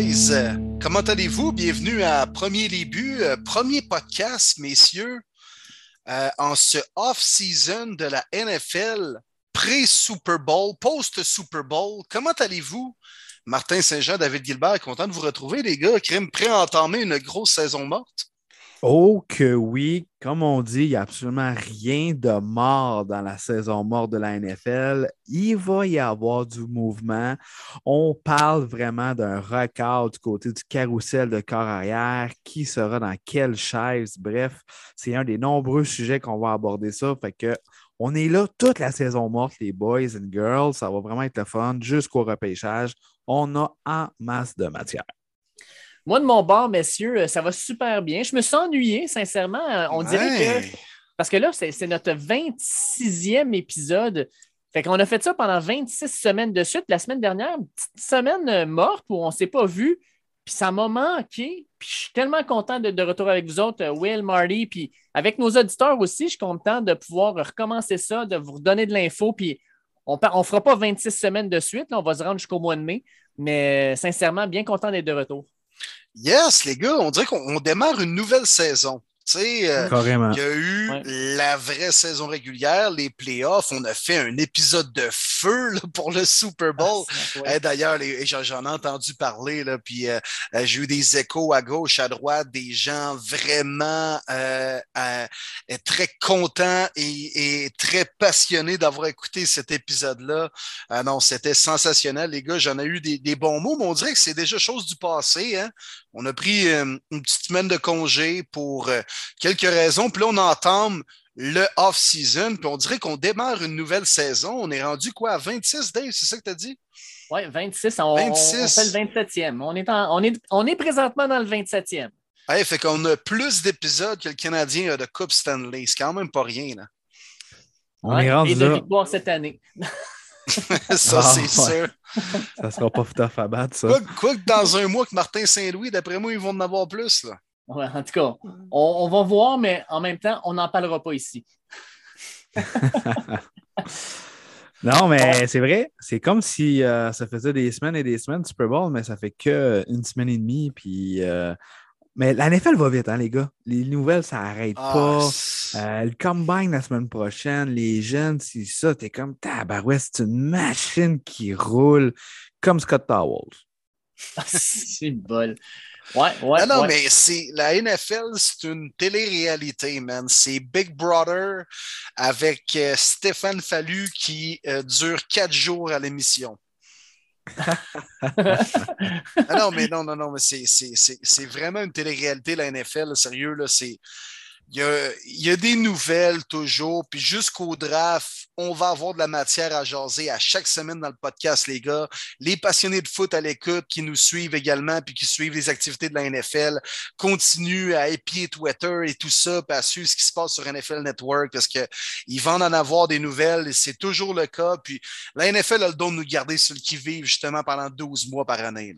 Euh, comment allez-vous? Bienvenue à Premier Début, euh, premier podcast, messieurs, euh, en ce off-season de la NFL, pré-Super Bowl, post-Super Bowl. Comment allez-vous? Martin Saint-Jean, David Gilbert, content de vous retrouver, les gars. Crime prêt à entamer une grosse saison morte? Oh que oui, comme on dit, il n'y a absolument rien de mort dans la saison morte de la NFL. Il va y avoir du mouvement. On parle vraiment d'un record du côté du carrousel de corps arrière. Qui sera dans quelle chaise? Bref, c'est un des nombreux sujets qu'on va aborder ça. Fait que on est là toute la saison morte, les boys and girls. Ça va vraiment être le fun jusqu'au repêchage. On a en masse de matière. Moi, de mon bord, messieurs, euh, ça va super bien. Je me suis ennuyé, sincèrement. Euh, on dirait que. Parce que là, c'est notre 26e épisode. Fait qu'on a fait ça pendant 26 semaines de suite. La semaine dernière, une petite semaine euh, morte où on ne s'est pas vu. Puis ça m'a manqué. Puis je suis tellement content de, de retour avec vous autres, Will, Marty, puis avec nos auditeurs aussi. Je suis content de pouvoir recommencer ça, de vous redonner de l'info. Puis on ne fera pas 26 semaines de suite. on va se rendre jusqu'au mois de mai. Mais sincèrement, bien content d'être de retour. Yes, les gars, on dirait qu'on démarre une nouvelle saison. Euh. Il y a eu la vraie saison régulière, les playoffs. On a fait un épisode de feu pour le Super Bowl. Ah, d'ailleurs, j'en ai entendu parler, là, puis euh, euh, j'ai eu des échos à gauche, à droite, des gens vraiment très contents et, très passionnés d'avoir écouté cet épisode-là. non, c'était sensationnel, les gars. J'en ai eu des, bons mots, mais on dirait que c'est déjà chose du passé. Hein? On a pris une petite semaine de congé pour quelques raisons. Puis là, on entame le off-season, puis on dirait qu'on démarre une nouvelle saison. On est rendu quoi à 26, Dave? C'est ça que tu as dit? Oui, 26. On, 26. on, fait le 27e. On est, on, est, on est présentement dans le 27e. Hey, fait qu'on a plus d'épisodes que le Canadien a de Coupe Stanley. C'est quand même pas rien. Là. On est rendu et de victoire cette année. ça, ah, c'est sûr. Ça sera pas tout à battre, ça. Quoi, que dans un mois que Martin Saint-Louis, d'après moi, ils vont en avoir plus. Là. Ouais, en tout cas, on, va voir, mais en même temps, on n'en parlera pas ici. non, mais c'est vrai. C'est comme si euh, ça faisait des semaines et des semaines de Super Bowl, mais ça fait qu'une semaine et demie. Puis, euh, Mais la NFL va vite, hein, les gars. Les nouvelles, ça n'arrête ah, pas. Euh, le combine la semaine prochaine, les jeunes, c'est ça. T'es comme, tabarouette, c'est une machine qui roule comme Scott Towels. c'est une bol. Ouais, ouais. Non, non, mais c'est la NFL, c'est une télé-réalité, man. C'est Big Brother avec euh, Stéphane Fallu qui euh, dure quatre jours à l'émission. Non, mais non, non, non, mais c'est vraiment une télé-réalité, la NFL, sérieux, là, c'est il y, a, des nouvelles toujours, puis jusqu'au draft, on va avoir de la matière à jaser à chaque semaine dans le podcast, les gars. Les passionnés de foot à l'écoute qui nous suivent également, puis qui suivent les activités de la NFL, continuent à épier Twitter et tout ça, puis à suivre ce qui se passe sur NFL Network, parce qu'ils vont en avoir des nouvelles, et c'est toujours le cas. Puis la NFL a le don de nous garder sur le qui-vive justement pendant 12 mois par année.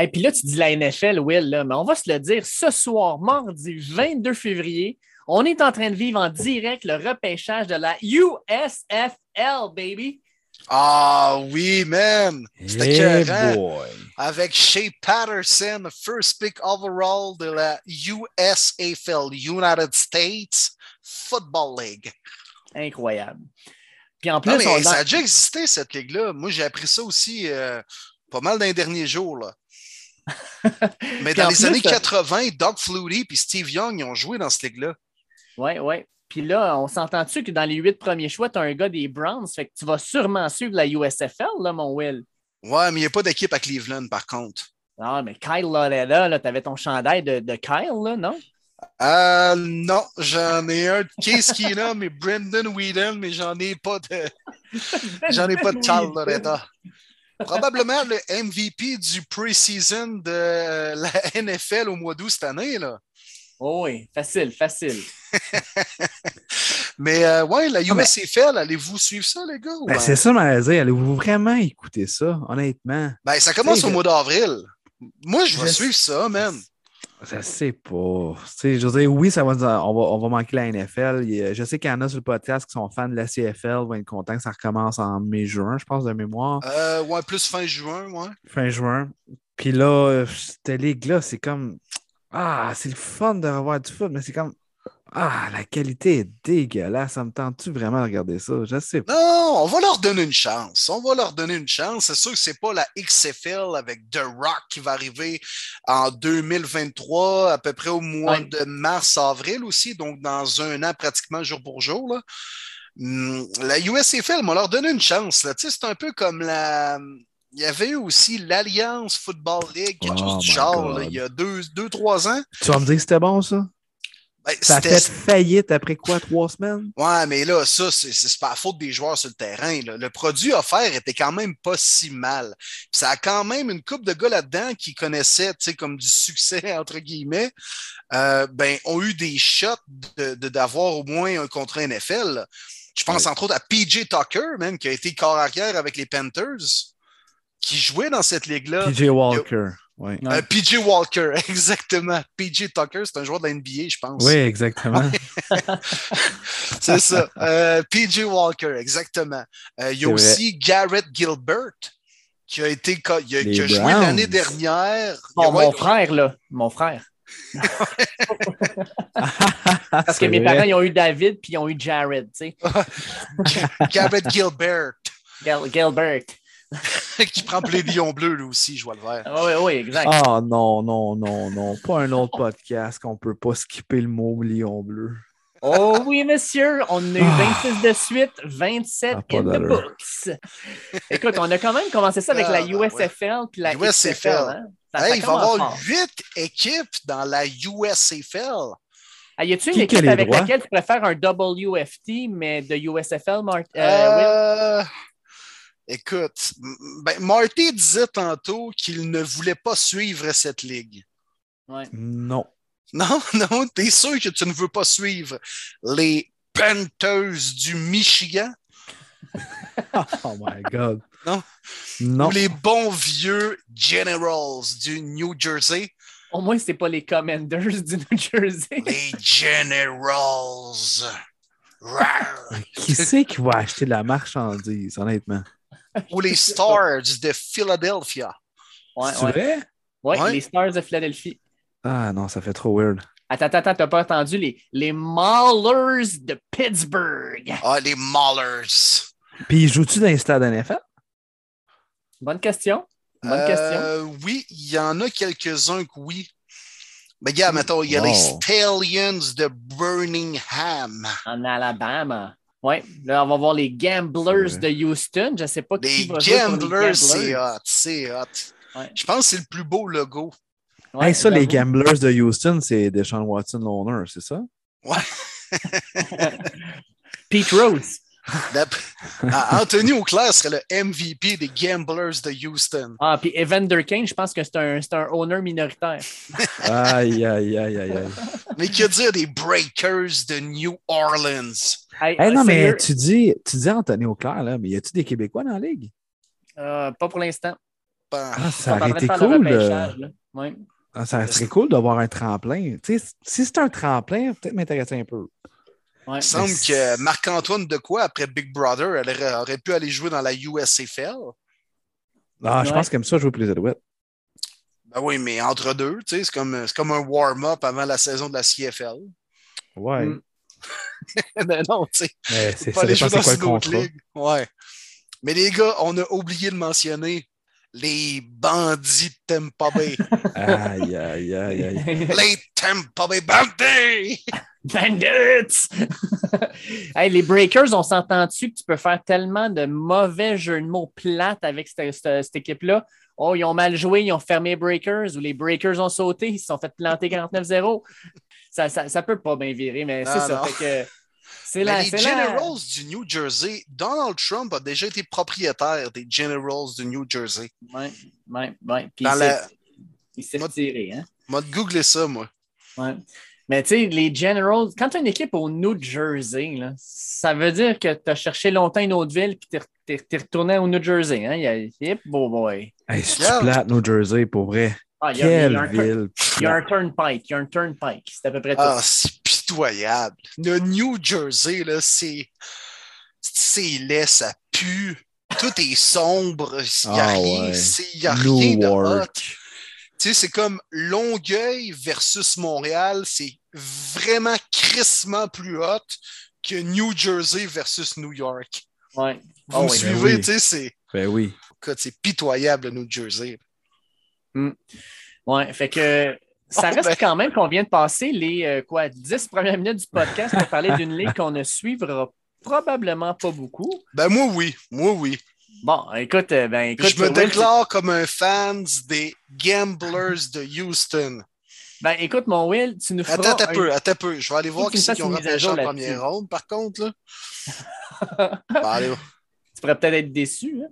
Et puis là, tu dis la NFL, Will, là, mais on va se le dire, ce soir, mardi 22 février, on est en train de vivre en direct le repêchage de la USFL, baby. Ah oui, man! C'était hey Avec Shea Patterson, first pick overall de la USAFL, United States Football League. Incroyable. Puis en plus, ça a déjà existé, cette ligue-là. Moi, j'ai appris ça aussi euh, pas mal dans les derniers jours. Là. Mais dans les années 80, euh, Doug Flutie et Steve Young ils ont joué dans cette ligue-là. Oui, oui. Puis là, on s'entend-tu que dans les huit premiers choix, tu as un gars des Browns, fait que tu vas sûrement suivre la USFL, là, mon Will. Ouais, mais il n'y a pas d'équipe à Cleveland, par contre. Ah, mais Kyle là, là tu avais ton chandail de, de, Kyle, là, non? Euh, non, j'en ai un de Case Keenum et Brendan Whedon, mais j'en ai pas de. j'en ai pas de Kyle Loretta. Probablement le MVP du pre-season de la NFL au mois d'août cette année. Là. Oh oui, facile, facile. Mais euh, ouais, la USFL, allez-vous suivre ça, les gars? Ben, c'est ça, dire. Allez-vous vraiment écouter ça, honnêtement? Ben, ça commence au mois d'avril. Moi, je vais suivre ça, man. Je sais pas. je veux dire, oui, ça va, on, va, on va manquer la NFL. Je sais qu'il y en a sur le podcast qui sont fans de la CFL, vont être contents que ça recommence en mai-juin, je pense, de mémoire. Euh, ouais, plus fin juin, ouais. Fin juin. Puis là, cette ligue-là, c'est comme. Ah, c'est le fun de revoir du foot, mais c'est comme. Ah, la qualité est dégueulasse. Ça me tente-tu vraiment de regarder ça? Je sais pas. Non, on va leur donner une chance. On va leur donner une chance. C'est sûr que c'est pas la XFL avec The Rock qui va arriver en 2023, à peu près au mois de mars-avril aussi, donc dans un an pratiquement jour pour jour. Là. Hum, la USFL, on va leur donner une chance. C'est un peu comme la, il y avait eu aussi l'Alliance Football League, quelque chose Oh du genre, là, il y a deux, deux, trois ans. Tu vas me dire que c'était bon, ça? Ça a fait faillite après quoi, trois semaines? Ouais, mais là, ça, c'est pas la faute des joueurs sur le terrain. là. Le produit offert était quand même pas si mal. Puis ça a quand même une couple de gars là-dedans qui connaissaient, tu sais, comme du succès, entre guillemets, euh, ben, ont eu des shots de- de- d'avoir au moins un contrat NFL. là. Je pense entre autres à PJ Tucker, même, qui a été corps arrière avec les Panthers, qui jouait dans cette ligue-là. PJ Walker. Oui. Euh, PJ Walker, exactement. PJ Tucker, c'est un joueur de la NBA, je pense. Oui, exactement. C'est ça. Euh, PJ Walker, exactement. Euh, il y a aussi Garrett Gilbert, qui a, été, a, qui a joué l'année dernière. Il Bon, a- ouais, mon frère, là. Mon frère. Parce que mes parents, ils ont eu David puis ils ont eu Jared, tu sais. Garrett Gilbert, Gil- Gilbert. qui prend pour les Lions Bleus, lui aussi, je vois le vert. Oui, oui, exact. Ah non, non, non, non. Pas un autre podcast qu'on peut pas skipper le mot lion bleu. Oh oui, monsieur, on a eu Ah. 26 de suite, 27 Ah, in the books. Écoute, on a quand même commencé ça avec Ah, la ben ouais. USFL puis la USFL. XFL. Hein? Ça- ça Hey, il va y avoir huit équipes dans la USFL. Ah, y a-tu une équipe avec droits? laquelle tu préfères un WFT, mais de USFL, Mark? Euh, Will? Écoute, ben, Marty disait tantôt qu'il ne voulait pas suivre cette ligue. Ouais. Non. Non, non, t'es sûr que tu ne veux pas suivre les Panthers du Michigan? Oh my God. Non. Non. ou les bons vieux Generals du New Jersey? Au moins, c'est pas les Commanders du New Jersey. Les Generals. Qui c'est qui va acheter de la marchandise, honnêtement? ou les Stars de Philadelphia. Ouais, C'est ouais. vrai? Ouais, Ouais. les Stars de Philadelphie. Ah non, ça fait trop weird. Attends, attends, attends, t'as pas entendu les, les Maulers de Pittsburgh? Ah, les Maulers. Puis, joues-tu dans les stades NFL? Bonne question. Bonne question. Euh, oui, il y en a quelques-uns que oui. Mais regarde, mettons, il y a les. Stallions de Birmingham. En Alabama. Ouais, là, on va voir les Gamblers de Houston. Je sais pas qui va jouer les Gamblers, c'est hot, c'est hot. Ouais. Je pense que c'est le plus beau logo. Ouais, Hey, ça, les. Gamblers de Houston, c'est Deshaun Watson l'owner, c'est ça? Pete Rose. Ah, Anthony Auclair serait le MVP des Gamblers de Houston. Ah, puis Evander Kane, je pense que c'est un, c'est un owner minoritaire. Aïe, aïe, aïe, aïe, aïe. Mais que dire des Breakers de New Orleans? Hey, Hey, non, mais tu dis, tu dis Anthony Auclair, là, mais y a-tu des Québécois dans la ligue? euh, pas pour l'instant. Ah, ça aurait été cool. euh. Ouais. ah, ça serait cool d'avoir un tremplin. Tu sais, si c'est un tremplin, peut-être m'intéresser un peu. Ouais. il me semble que Marc-Antoine de quoi, après Big Brother, elle aurait, aurait pu aller jouer dans la USFL. Ah, je Ouais. pense qu'elle aime ça jouer pour les Alouettes. Ben oui, mais entre deux, tu sais, c'est comme, c'est comme un warm-up avant la saison de la CFL. Ouais. Mm. ben non, tu sais. Mais c'est pas jouer c'est dans une autre contrat. ligue. Ouais. Mais les gars, on a oublié de mentionner les bandits de Tampa Bay. Aïe, aïe, aïe, aïe. les Tampa Bay Bandits! Bandits! hey, les Breakers, on s'entend-tu que tu peux faire tellement de mauvais jeux de mots plates avec cette, cette- cette équipe-là? Oh, ils ont mal joué, ils ont fermé les Breakers ou les Breakers ont sauté, ils se sont fait planter 49-0. Ça, ça, ça peut pas bien virer, mais c'est ça. non. Fait que c'est Mais la, les la- Generals du New Jersey, Donald Trump a déjà été propriétaire des Generals du New Jersey. Ouais. Puis Dans il la- s'est- il s'est Moi- retiré, hein? M'a googlé ça, moi. Ouais. Mais tu sais, les Generals, quand tu as une équipe au New Jersey, là, ça veut dire que tu as cherché longtemps une autre ville puis tu es, retourné au New Jersey. Hein? Il y a, yep, beau boy. Hey, c'est Regarde. plate, New Jersey, pour vrai? Ah, il y a- il y a Quelle un turn- ville. Il y a un plate. turnpike. Il y a un turnpike. C'est à peu près tout. Ah, c'est pitoyable. Le New Jersey, là, c'est. C'est laid, ça pue. Tout est sombre. Il n'y a Ah, rien. ouais. Il n'y a rien de hot. Tu sais, c'est comme Longueuil versus Montréal, c'est vraiment crissement plus hot que New Jersey versus New York. Ouais. Vous me ben suivez, oui. tu sais, c'est Ben oui. c'est pitoyable, New Jersey. Ouais, fait que ça Bon, reste ben. quand même qu'on vient de passer les euh, quoi, 10 premières minutes du podcast pour parler d'une ligue qu'on ne suivra probablement pas beaucoup. Ben moi, oui. Moi, oui. Bon, écoute, euh, ben écoute. je me Will, déclare comme un fan des Gamblers de Houston. Ben écoute, mon Will, tu nous feras. Attends un peu, attends un peu. Je vais aller voir qui c'est qui ont repêché en première ronde, par contre. Là. Allez. Tu pourrais peut-être être déçu. Hein?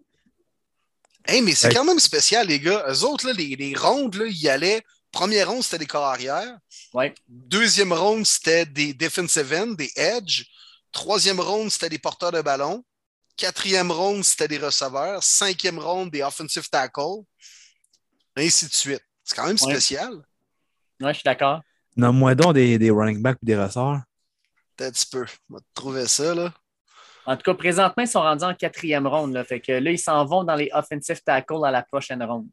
Hey, mais c'est quand même spécial, les gars. Eux autres, là, les, les rondes, là, ils y allaient. Première ronde, c'était des corps arrière. Ouais. Deuxième ronde, c'était des defensive ends, des edge. Troisième ronde, c'était des porteurs de ballon. Quatrième ronde, c'était des receveurs. Cinquième ronde, des offensive tackles. Ainsi de suite. C'est quand même spécial. Ouais, je suis d'accord. Nomme-moi donc des, des running backs et des ressorts. Peut-être un petit peu. On va te trouver ça, là. En tout cas, présentement, ils sont rendus en quatrième ronde. Là, fait que là, ils s'en vont dans les offensive tackles à la prochaine ronde.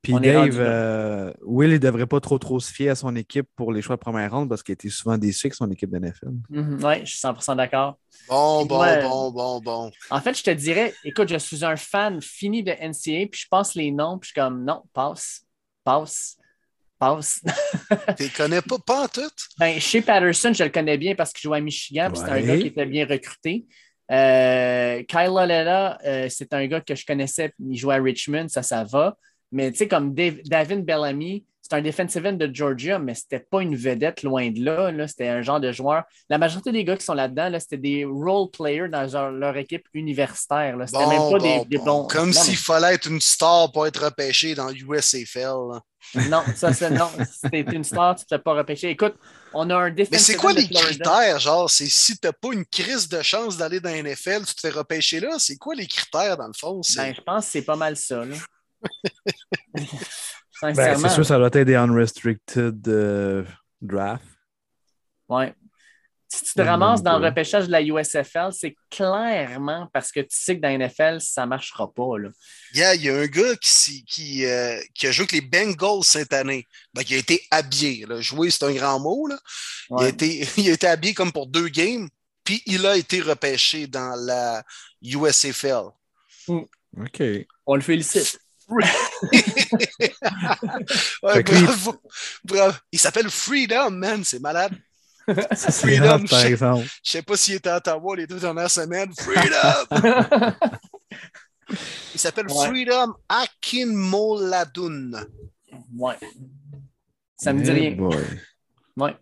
Puis On Dave, euh, Will, il ne devrait pas trop trop se fier à son équipe pour les choix de première ronde parce qu'il était souvent déçu avec son équipe de NFL. Mhm, ouais, je suis 100% d'accord. Bon, bon, moi, bon, bon, bon. En fait, je te dirais, écoute, je suis un fan fini de NCA, puis je passe les noms, puis je suis comme, non, passe, passe, passe. Tu les connais pas, pas en tout? ben, chez Patterson, je le connais bien parce qu'il jouait à Michigan, puis c'est un Ouais. gars qui était bien recruté. Euh, Kyle Lalala, euh, c'est un gars que je connaissais, il jouait à Richmond, ça, ça va. Mais tu sais, comme Dave- David Bellamy, c'est un defensive end de Georgia, mais c'était pas une vedette loin de là. là. C'était un genre de joueur. La majorité des gars qui sont là-dedans, là, c'était des role players dans leur, leur équipe universitaire. là. C'était Bon, même pas bon, des, des bon. bons. Comme Non, s'il fallait être une star pour être repêché dans USFL. là. mais- Non, ça, c'est non. Si t'es une star, tu ne fais pas repêcher. Écoute, on a un defensive Mais c'est quoi les critères? Genre, c'est si t'as pas une crise de chance d'aller dans la NFL, tu te fais repêcher là? C'est quoi les critères, dans le fond? C'est- Ben, je pense que c'est pas mal ça. Là. Ben, Sincèrement. c'est sûr, ça doit être des unrestricted euh, draft. ouais. Si tu te ramasses dans le repêchage de la USFL, c'est clairement parce que tu sais que dans la NFL, ça ne marchera pas. Là. Yeah, il y a un gars qui, qui, euh, qui a joué avec les Bengals cette année. Ben, qui a été habillé. Là. Jouer, c'est un grand mot. Là. Il, a été, il a été habillé comme pour deux games. Puis il a été repêché dans la USFL. OK. On le félicite. Ouais, bravo, bravo. Il s'appelle Freedom, man. C'est malade. Ça, Freedom, hot, par je- exemple. Je sais pas s'il était à Ottawa les deux dernières semaines. Freedom! Il s'appelle Ouais. Freedom Akinmoladun. ouais. Ça me dit rien. Ouais.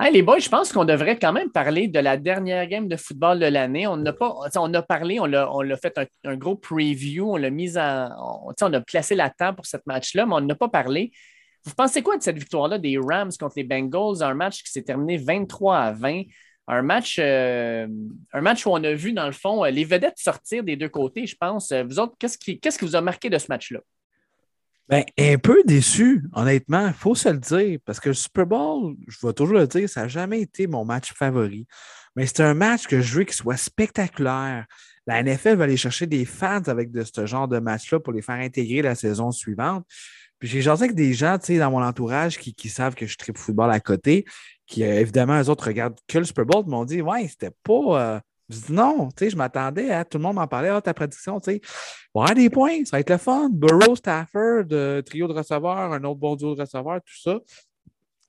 Les boys, je pense qu'on devrait quand même parler de la dernière game de football de l'année. On on a parlé, on l'a, fait un, gros preview, on l'a mis en, on, a placé la table pour cette match-là, mais on n'a pas parlé. Vous pensez quoi de cette victoire-là des Rams contre les Bengals? Un match qui s'est terminé 23 à 20. Un match, euh, un match où on a vu, dans le fond, euh, les vedettes sortir des deux côtés, je pense. Euh, Vous autres, qu'est-ce qui, qu'est-ce qui vous a marqué de ce match-là? Ben, un peu déçu, honnêtement, il faut se le dire, parce que le Super Bowl, je vais toujours le dire, ça n'a jamais été mon match favori. Mais c'est un match que je veux qu'il soit spectaculaire. La NFL va aller chercher des fans avec de ce genre de match-là pour les faire intégrer la saison suivante. Puis j'ai jasé avec des gens, dans mon entourage qui, savent que je tripe football à côté, qui, euh, évidemment, eux autres regardent que le Super Bowl, m'ont dit, ouais, c'était pas. euh, Je dis non, tu sais, je m'attendais à. Tout le monde m'en parlait, ah, ta prédiction, tu sais. Ouais, des points, ça va être le fun. Burrow, Stafford, euh, trio de receveurs, un autre bon duo de receveurs, tout ça.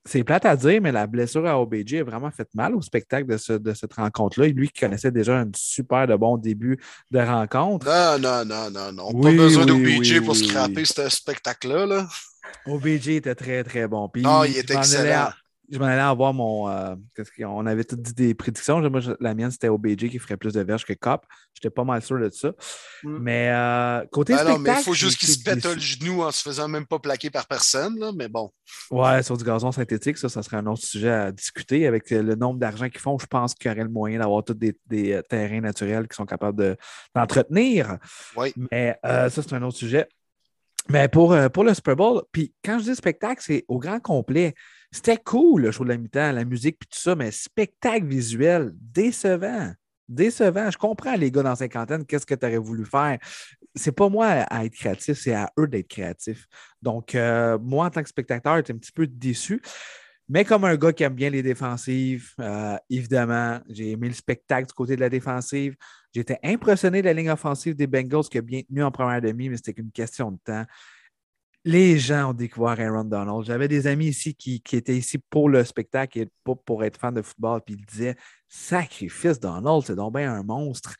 C'est plate à dire, mais la blessure à OBJ a vraiment fait mal au spectacle de, ce- de cette rencontre-là. Lui qui connaissait déjà un super de bon début de rencontre. Non, non, non, non, non. Oui, pas besoin oui, d'OBJ oui, pour scraper ce spectacle-là. Là. OBJ était très, très bon. Puis, Non, il allais excellent. Je m'en allais avoir mon. euh, qu'est-ce qu'on- on avait tous dit des prédictions. Moi, je- la mienne, c'était OBJ qui ferait plus de verges que Cop. J'étais pas mal sûr de ça. Mm. Mais euh, côté Ben non, spectacle. mais il faut juste qu'il se pète le genou en se faisant même pas plaquer par personne. Là, mais bon. Ouais, sur du gazon synthétique, ça, ça serait un autre sujet à discuter. Avec le nombre d'argent qu'ils font, je pense qu'il y aurait le moyen d'avoir tous des, des, euh, terrains naturels qui sont capables de- d'entretenir. Oui. Mais euh, ça, c'est un autre sujet. Mais pour, euh, pour le Super Bowl, puis quand je dis spectacle, c'est au grand complet. C'était cool, le show de la mi-temps, la musique, puis tout ça, mais spectacle visuel, décevant. Décevant. Je comprends, les gars dans cinquantaine, qu'est-ce que tu aurais voulu faire? c'est pas moi à être créatif, c'est à eux d'être créatifs. Donc, euh, moi, en tant que spectateur, j'étais un petit peu déçu. Mais comme un gars qui aime bien les défensives, euh, évidemment, j'ai aimé le spectacle du côté de la défensive. J'étais impressionné de la ligne offensive des Bengals qui a bien tenu en première demi, mais c'était qu'une question de temps les gens ont découvert Aaron Donald. J'avais des amis ici qui, étaient ici pour le spectacle et pas pour être fan de football, puis ils disaient Sacrifice Donald, c'est donc bien un monstre.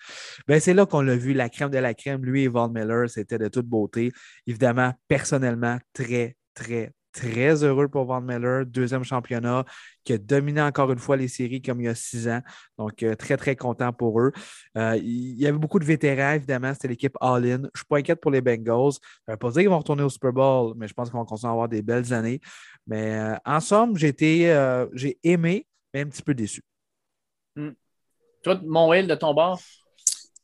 Ben, c'est là qu'on l'a vu, la crème de la crème. Lui et Von Miller, c'était de toute beauté. Évidemment, personnellement, très, très, très heureux pour Von Miller, deuxième championnat, qui a dominé encore une fois les séries comme il y a six ans. Donc, euh, très, très content pour eux. Euh, il y avait beaucoup de vétérans, évidemment. C'était l'équipe All-In. Je ne suis pas inquiète pour les Bengals. Ça ne pas dire qu'ils vont retourner au Super Bowl, mais je pense qu'ils vont continuer à avoir des belles années. Mais euh, en somme, j'ai j'ai aimé, mais un petit peu déçu. Hmm. Toi, mon Will, de ton bord?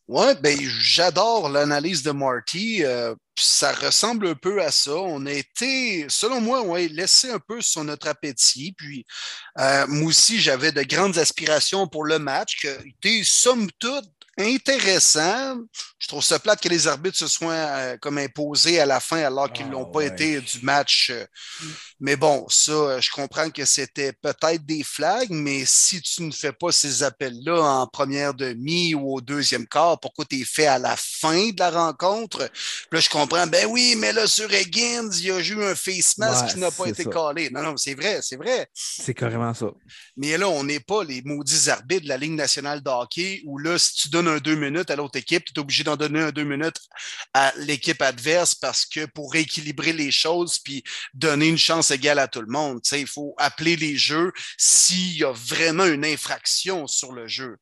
Oui, ben, j'adore l'analyse de Marty. Euh, ça ressemble un peu à ça. On a été, selon moi, ouais, laissé un peu sur notre appétit. Puis, euh, moi aussi, j'avais de grandes aspirations pour le match, qui était, somme toute, intéressant. Je trouve ça plate que les arbitres se soient euh, comme imposés à la fin alors qu'ils n'ont ah, pas été du match. Euh. Mais bon, ça, euh, je comprends que c'était peut-être des flags, mais si tu ne fais pas ces appels-là en première demi ou au deuxième quart, pourquoi tu es fait à la fin de la rencontre? là, je comprends, ben oui, mais là, sur Higgins, il y a eu un face mask qui n'a pas été collé. Non, non, c'est vrai, c'est vrai. C'est carrément ça. Mais là, on n'est pas les maudits arbitres de la Ligue nationale de hockey où là, si tu donnes un deux minutes à l'autre équipe, tu es obligé d'en donner un deux minutes à l'équipe adverse parce que pour rééquilibrer les choses puis donner une chance égale à tout le monde, il faut appeler les jeux s'il y a vraiment une infraction sur le jeu.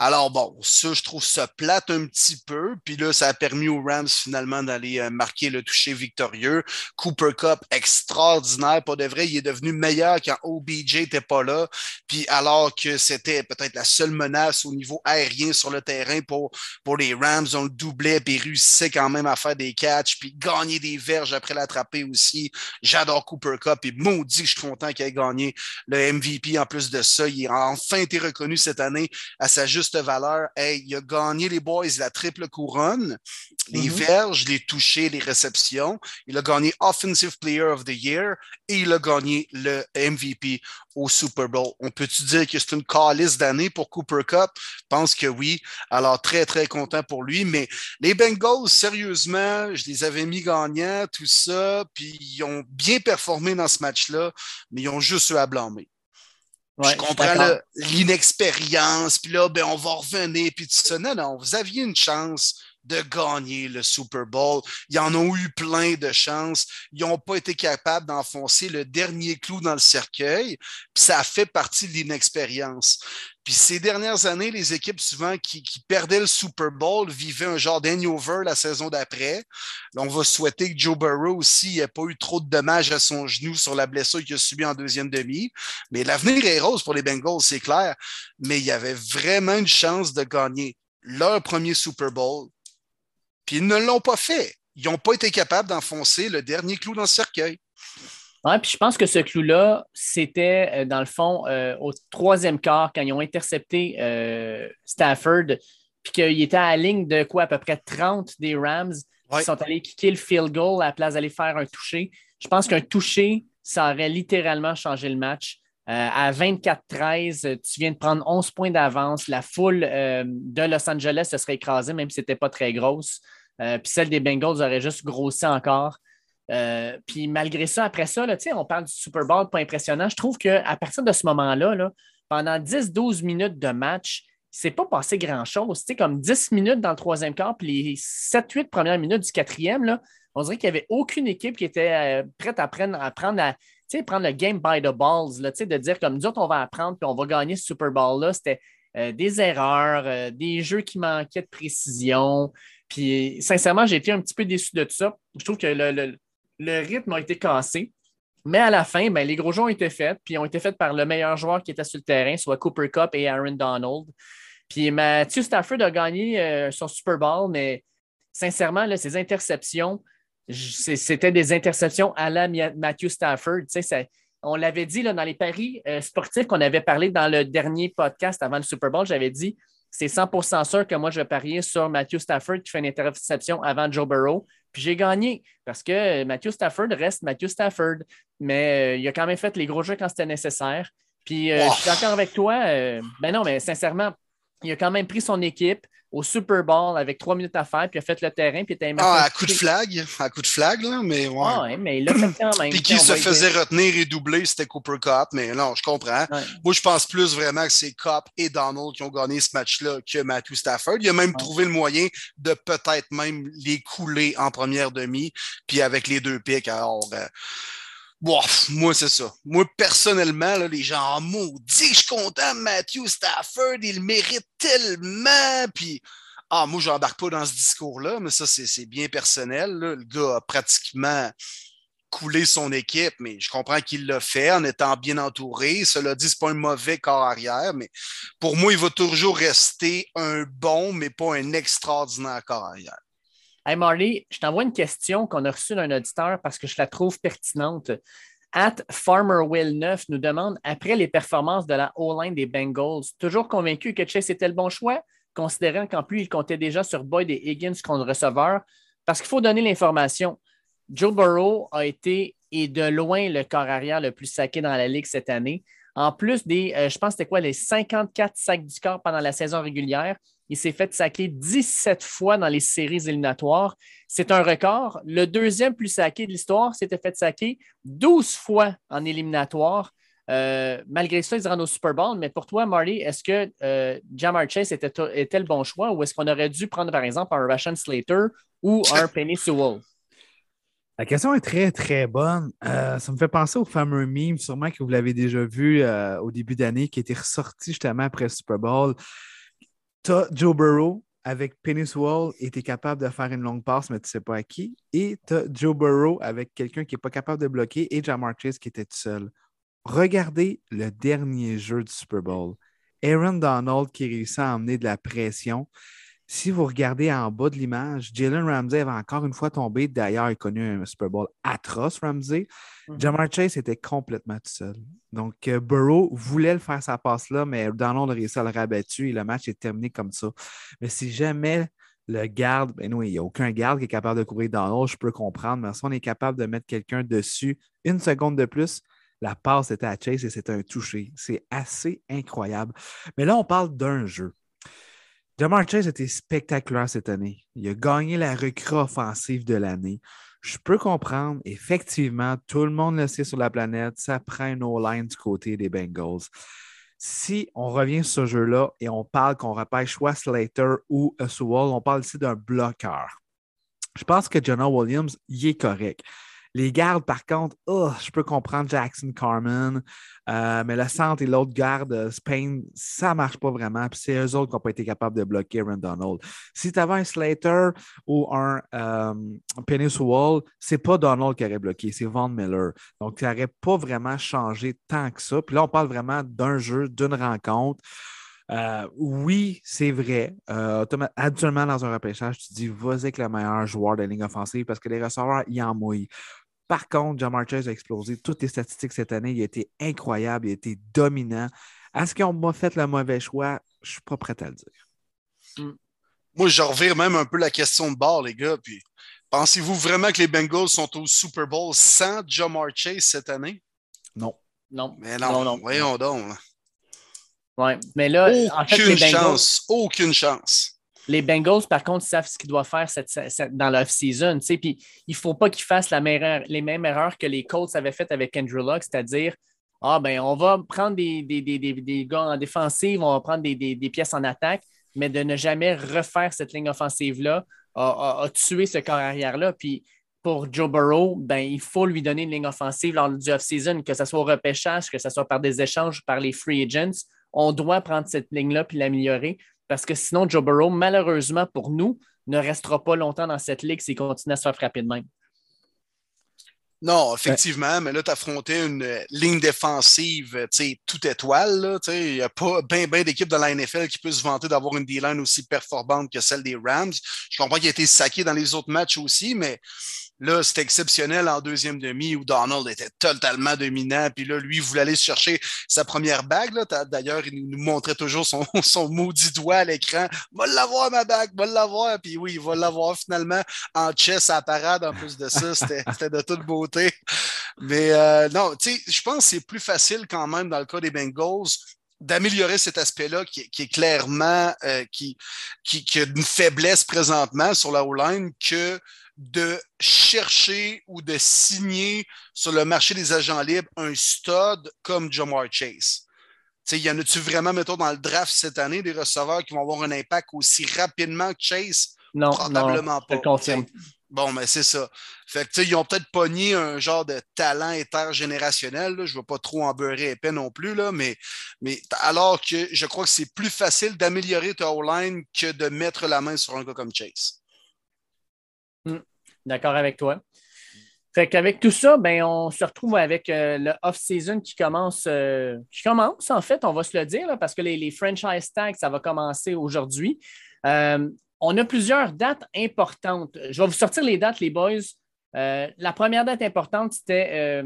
Alors bon, ça, je trouve ça plate un petit peu. Puis là, ça a permis aux Rams finalement d'aller euh, marquer le toucher victorieux. Cooper Cup, extraordinaire. Pas de vrai, il est devenu meilleur quand OBJ n'était pas là. Puis alors que c'était peut-être la seule menace au niveau aérien sur le terrain pour, pour les Rams, on le doublait, puis réussissait quand même à faire des catchs, puis gagner des verges après l'attraper aussi. J'adore Cooper Cup et maudit je suis content qu'il ait gagné le MVP en plus de ça. Il a enfin été reconnu cette année à sa juste valeur. Hey, il a gagné les boys la triple couronne, les mm-hmm. verges, les touchés, les réceptions. Il a gagné Offensive Player of the Year et il a gagné le MVP au Super Bowl. On peut-tu dire que c'est une calice d'année pour Cooper Cup? Je pense que oui. Alors, très, très content pour lui. Mais les Bengals, sérieusement, je les avais mis gagnants, tout ça, puis ils ont bien performé dans ce match-là, mais ils ont juste eu à blâmer je comprends l'inexpérience, puis là, ben, on va revenir, puis tout ça. Non, non, vous aviez une chance de gagner le Super Bowl. Ils en ont eu plein de chances. Ils n'ont pas été capables d'enfoncer le dernier clou dans le cercueil. Ça fait partie de l'inexpérience. Puis ces dernières années, les équipes souvent qui, perdaient le Super Bowl vivaient un genre d'hangover la saison d'après. On va souhaiter que Joe Burrow aussi n'ait pas eu trop de dommages à son genou sur la blessure qu'il a subie en deuxième demi. Mais l'avenir est rose pour les Bengals, c'est clair. Mais il y avait vraiment une chance de gagner leur premier Super Bowl puis ils ne l'ont pas fait. Ils n'ont pas été capables d'enfoncer le dernier clou dans le cercueil. Oui, puis je pense que ce clou-là, c'était euh, dans le fond euh, au troisième quart quand ils ont intercepté euh, Stafford, puis qu'il était à la ligne de quoi, à peu près 30 des Rams qui sont allés kicker le field goal à la place d'aller faire un toucher. Je pense qu'un toucher, ça aurait littéralement changé le match. À 24-13, tu viens de prendre 11 points d'avance. La foule de Los Angeles se serait écrasée, même si ce n'était pas très grosse. Euh, puis celle des Bengals aurait juste grossi encore. Euh, puis malgré ça, après ça, là, on parle du Super Bowl, pas impressionnant. Je trouve qu'à partir de ce moment-là, là, pendant 10-12 minutes de match, c'est pas passé grand-chose. Comme 10 minutes dans le troisième quart, puis les 7-8 premières minutes du quatrième, là, on dirait qu'il n'y avait aucune équipe qui était euh, prête à prendre, à prendre, prendre le game by the balls, là, de dire comme nous autres, on va apprendre puis on va gagner ce Super Bowl-là. C'était des erreurs, des jeux qui manquaient de précision. Puis sincèrement, j'ai été un petit peu déçu de tout ça. Je trouve que le, rythme a été cassé. Mais à la fin, ben, les gros jeux ont été faits, puis ont été faits par le meilleur joueur qui était sur le terrain, soit Cooper Cup et Aaron Donald. Puis Matthew Stafford a gagné euh, son Super Bowl, mais sincèrement, là, ses interceptions, c'était des interceptions à la Matthew Stafford. on l'avait dit là, dans les paris euh, sportifs qu'on avait parlé dans le dernier podcast avant le Super Bowl, j'avais dit c'est 100% sûr que moi, je vais parier sur Matthew Stafford qui fait une interception avant Joe Burrow. Puis j'ai gagné parce que Matthew Stafford reste Matthew Stafford. Mais euh, il a quand même fait les gros jeux quand c'était nécessaire. Puis euh, je suis d'accord avec toi. Euh, ben non, mais sincèrement, il a quand même pris son équipe au Super Bowl avec trois minutes à faire, puis il a fait le terrain, puis il était Ah, à coup de flag, à coup de flag, là, mais ouais. Ah, mais il l'a fait quand même. puis qui se faisait retenir et doubler, c'était Cooper Cup, mais non, je comprends. Moi, je pense plus vraiment que c'est Cup et Donald qui ont gagné ce match-là que Matthew Stafford. Il a même trouvé le moyen de peut-être même les couler en première demi, puis avec les deux pics. Alors, euh, moi, c'est ça. Moi, personnellement, les gens en maudit, je suis content, Matthew Stafford, il mérite tellement. Puis, ah, moi, je n'embarque pas dans ce discours-là, mais ça, c'est bien personnel. Le gars a pratiquement coulé son équipe, mais je comprends qu'il l'a fait en étant bien entouré. Cela dit, ce n'est pas un mauvais corps arrière, mais pour moi, il va toujours rester un bon, mais pas un extraordinaire corps arrière. Hey Marley, je t'envoie une question qu'on a reçue d'un auditeur parce que je la trouve pertinente. At FarmerWill9 nous demande après les performances de la O-line des Bengals, toujours convaincu que Chase était le bon choix, considérant qu'en plus il comptait déjà sur Boyd et Higgins comme receveur. Parce qu'il faut donner l'information. Joe Burrow a été et de loin le corps arrière le plus saqué dans la ligue cette année. En plus des, euh, je pense c'était quoi, les 54 sacs du corps pendant la saison régulière, il s'est fait saquer 17 fois dans les séries éliminatoires. C'est un record. Le deuxième plus saqué de l'histoire s'était fait saquer 12 fois en éliminatoire. Euh, malgré ça, ils se rendent au Super Bowl. Mais pour toi, Marty, est-ce que euh, Jamar Chase était, le bon choix ou est-ce qu'on aurait dû prendre, par exemple, un Russian Slater ou un Penny Sewell? La question est très, très bonne. Euh, ça me fait penser au fameux meme, sûrement que vous l'avez déjà vu au début d'année, qui était ressorti justement après le Super Bowl. Tu Joe Burrow avec Penny Wall était capable de faire une longue passe, mais tu sais pas à qui. Et tu as Joe Burrow avec quelqu'un qui n'est pas capable de bloquer et Jamar Chase qui était tout seul. Regardez le dernier jeu du Super Bowl. Aaron Donald qui réussit à emmener de la pression. Si vous regardez en bas de l'image, Jalen Ramsey avait encore une fois tombé. D'ailleurs, il a connu un Super Bowl atroce, Ramsey. Mhm. Jamar Chase était complètement tout seul. Donc, euh, Burrow voulait le faire sa passe-là, mais Donald a réussi à le rabattre et le match est terminé comme ça. Mais si jamais le garde, ben oui, il n'y a aucun garde qui est capable de couvrir Donald, je peux comprendre, mais si on est capable de mettre quelqu'un dessus une seconde de plus, la passe était à Chase et c'était un toucher. C'est assez incroyable. Mais là, on parle d'un jeu. Jamar Chase était spectaculaire cette année. Il a gagné la recrue offensive de l'année. Je peux comprendre, effectivement, tout le monde le sait sur la planète, ça prend une O-line du côté des Bengals. Si on revient sur ce jeu-là et on parle qu'on repêche soit Slater ou Sewell, on parle ici d'un bloqueur. Je pense que Jonah Williams y est correct. Les gardes, par contre, oh, je peux comprendre Jackson Carmen, euh, mais le centre et l'autre garde, euh, Spain, ça ne marche pas vraiment. Puis c'est eux autres qui n'ont pas été capables de bloquer Aaron Donald. Si tu avais un Slater ou un euh, Penny Wall, c'est pas Donald qui aurait bloqué, c'est Von Miller. Donc, ça n'aurait pas vraiment changé tant que ça. Puis là, on parle vraiment d'un jeu, d'une rencontre. Euh, oui, c'est vrai. Euh, dans un repêchage, tu dis vas-y avec le meilleur joueur de ligne offensive parce que les receveurs, ils en mouillent. Par contre, Jamar Chase a explosé toutes les statistiques cette année. Il a été incroyable, il a été dominant. Est-ce qu'on m'a fait le mauvais choix? Je ne suis pas prêt à le dire. Hmm. Moi, je revire même un peu la question de bord, les gars. Puis, pensez-vous vraiment que les Bengals sont au Super Bowl sans Jamar Chase cette année? Non. Non. Mais non, non, voyons donc. Oui, mais là, aucune en fait, les Bengals, chance. Aucune chance. Les Bengals, par contre, savent ce qu'ils doivent faire dans l'off-season. Puis il ne faut pas qu'ils fassent les mêmes erreurs que les Colts avaient faites avec Andrew Luck, c'est-à-dire ah ben on va prendre des, gars en défensive, on va prendre des, pièces en attaque, mais de ne jamais refaire cette ligne offensive-là a, tué ce corps arrière-là. Puis pour Joe Burrow, ben, il faut lui donner une ligne offensive lors du off-season, que ce soit au repêchage, que ce soit par des échanges, par les free agents. On doit prendre cette ligne-là puis l'améliorer parce que sinon, Joe Burrow, malheureusement pour nous, ne restera pas longtemps dans cette ligue s'il continue à se faire frapper de même. Non, effectivement, mais là, tu affronté une ligne défensive toute étoile. Il n'y a pas bien ben, d'équipe de la NFL qui peut se vanter d'avoir une D-line aussi performante que celle des Rams. Je comprends qu'il a été saqué dans les autres matchs aussi, mais Là, c'était exceptionnel en deuxième demi où Donald était totalement dominant. Puis là, lui, il voulait aller chercher sa première bague. D'ailleurs, il nous montrait toujours son, son maudit doigt à l'écran. Va l'avoir, ma bague, va l'avoir. Puis oui, il va l'avoir finalement en chess à parade. En plus de ça, c'était de toute beauté. Mais euh, non, tu sais, je pense que c'est plus facile quand même dans le cas des Bengals d'améliorer cet aspect-là qui, est clairement euh, qui, qui, qui, a une faiblesse présentement sur la O-line que de chercher ou de signer sur le marché des agents libres un stud comme Jamar Chase. Il y en a-tu vraiment, mettons, dans le draft cette année, des receveurs qui vont avoir un impact aussi rapidement que Chase? Non, Probablement pas. Je confirme. Bon, mais c'est ça. Fait que, ils ont peut-être pogné un genre de talent intergénérationnel. Je ne veux pas trop en beurrer épais non plus, là, mais, mais alors que je crois que c'est plus facile d'améliorer ta O-line que de mettre la main sur un gars comme Chase. Hmm. D'accord avec toi. Fait qu'avec tout ça, ben, on se retrouve avec euh, le off-season qui commence, euh, qui commence, en fait, on va se le dire, parce que les, franchise tags, ça va commencer aujourd'hui. Euh, on a plusieurs dates importantes. Je vais vous sortir les dates, les boys. la première date importante, c'était,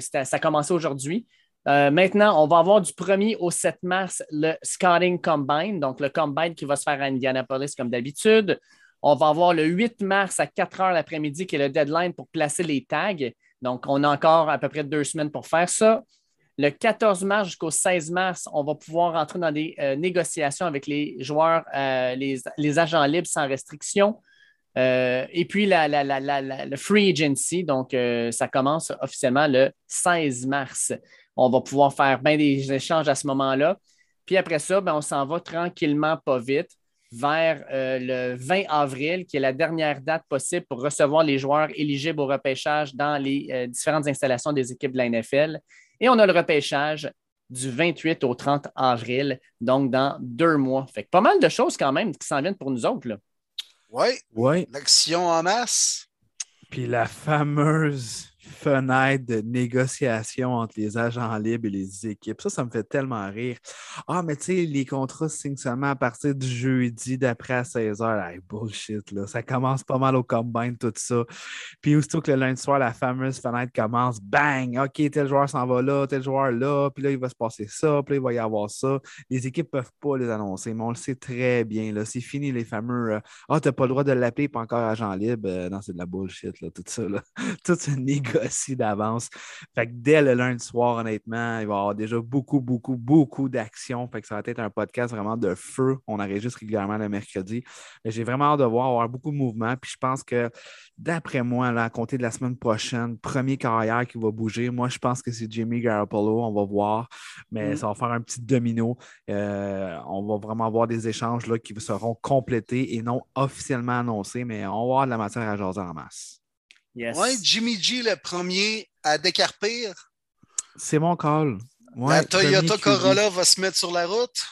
ça a commencé aujourd'hui. maintenant, on va avoir du 1er au 7 mars le Scouting Combine, donc le Combine qui va se faire à Indianapolis comme d'habitude. On va avoir le 8 mars à 4 heures l'après-midi qui est le deadline pour placer les tags. Donc, on a encore à peu près deux semaines pour faire ça. Le 14 mars jusqu'au 16 mars, on va pouvoir entrer dans des euh, négociations avec les joueurs, euh, les, agents libres sans restriction. Euh, et puis, le free agency, donc ça commence officiellement le 16 mars. On va pouvoir faire bien des échanges à ce moment-là. Puis après ça, ben, on s'en va tranquillement, pas vite vers le 20 avril, qui est la dernière date possible pour recevoir les joueurs éligibles au repêchage dans les différentes installations des équipes de la NFL. Et on a le repêchage du 28 au 30 avril, donc dans deux mois. Fait pas mal de choses quand même qui s'en viennent pour nous autres. Oui. Ouais. L'action en masse. Puis la fameuse fenêtre de négociation entre les agents libres et les équipes. Ça, ça me fait tellement rire. Ah, mais tu sais, les contrats se signent seulement à partir du jeudi d'après à 16h. bullshit, là. Ça commence pas mal au combine, tout ça. Puis aussitôt que le lundi soir, la fameuse fenêtre commence, bang! OK, tel joueur s'en va là, tel joueur là, puis là, il va se passer ça, puis là, il va y avoir ça. Les équipes peuvent pas les annoncer, mais on le sait très bien. Là. C'est fini les fameux euh, Ah, t'as pas le droit de l'appeler, pas encore agent libre. Euh, non, c'est de la bullshit, là, tout ça. Là. tout se négocie aussi d'avance. Fait que dès le lundi soir, honnêtement, il va y avoir déjà beaucoup, beaucoup, beaucoup d'actions. Fait que ça va être un podcast vraiment de feu. On enregistre régulièrement le mercredi. J'ai vraiment hâte de voir, avoir beaucoup de mouvements. Puis je pense que d'après moi, là, à compter de la semaine prochaine, premier carrière qui va bouger, moi, je pense que c'est Jimmy Garoppolo. On va voir. Mais mm. ça va faire un petit domino. Euh, on va vraiment avoir des échanges là, qui seront complétés et non officiellement annoncés, mais on va avoir de la matière à jaser en masse. Oui, Jimmy G, le premier à décarpir. C'est mon call. la Toyota Corolla va se mettre sur la route.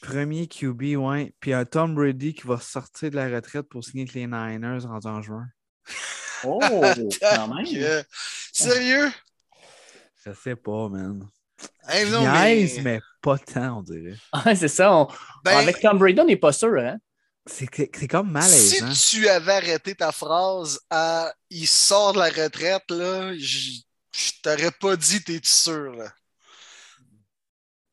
Premier QB, oui. Puis un Tom Brady qui va sortir de la retraite pour signer avec les Niners en juin. Oh, quand même. Sérieux? Je sais pas, man. Hey, non, mais... mais... pas tant, on dirait. Ah, c'est ça. Ben, avec Tom Brady, on n'est pas sûr, hein? C'est comme malaisant. Si tu avais arrêté ta phrase à il sort de la retraite, là, je, t'aurais pas dit t'es sûr. Là?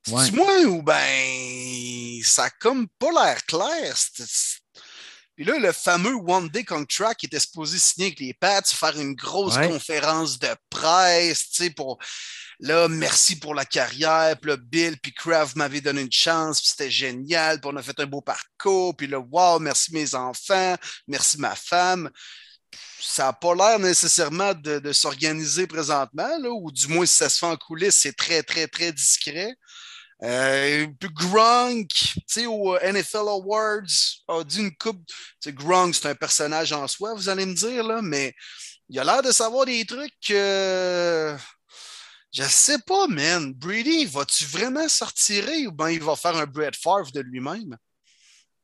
Ouais. moi ou ben ça a comme pas l'air clair. Puis là, le fameux One Day Contract qui était supposé signer avec les Pats, faire une grosse conférence de presse, tu sais, pour Là, merci pour la carrière. Puis là, Bill puis Kraft m'avaient donné une chance. Puis c'était génial. Puis on a fait un beau parcours. Puis là, wow, merci mes enfants. Merci ma femme. Ça n'a pas l'air nécessairement de, s'organiser présentement, là, ou du moins si ça se fait en coulisses, c'est très, très, très discret. Euh, Gronk, tu sais, au NFL Awards, a dit une coupe. Gronk, c'est un personnage en soi, vous allez me dire, là, mais il a l'air de savoir des trucs que. Je sais pas, man. Brady, vas-tu vraiment sortir ou bien il va faire un Brett Favre de lui-même?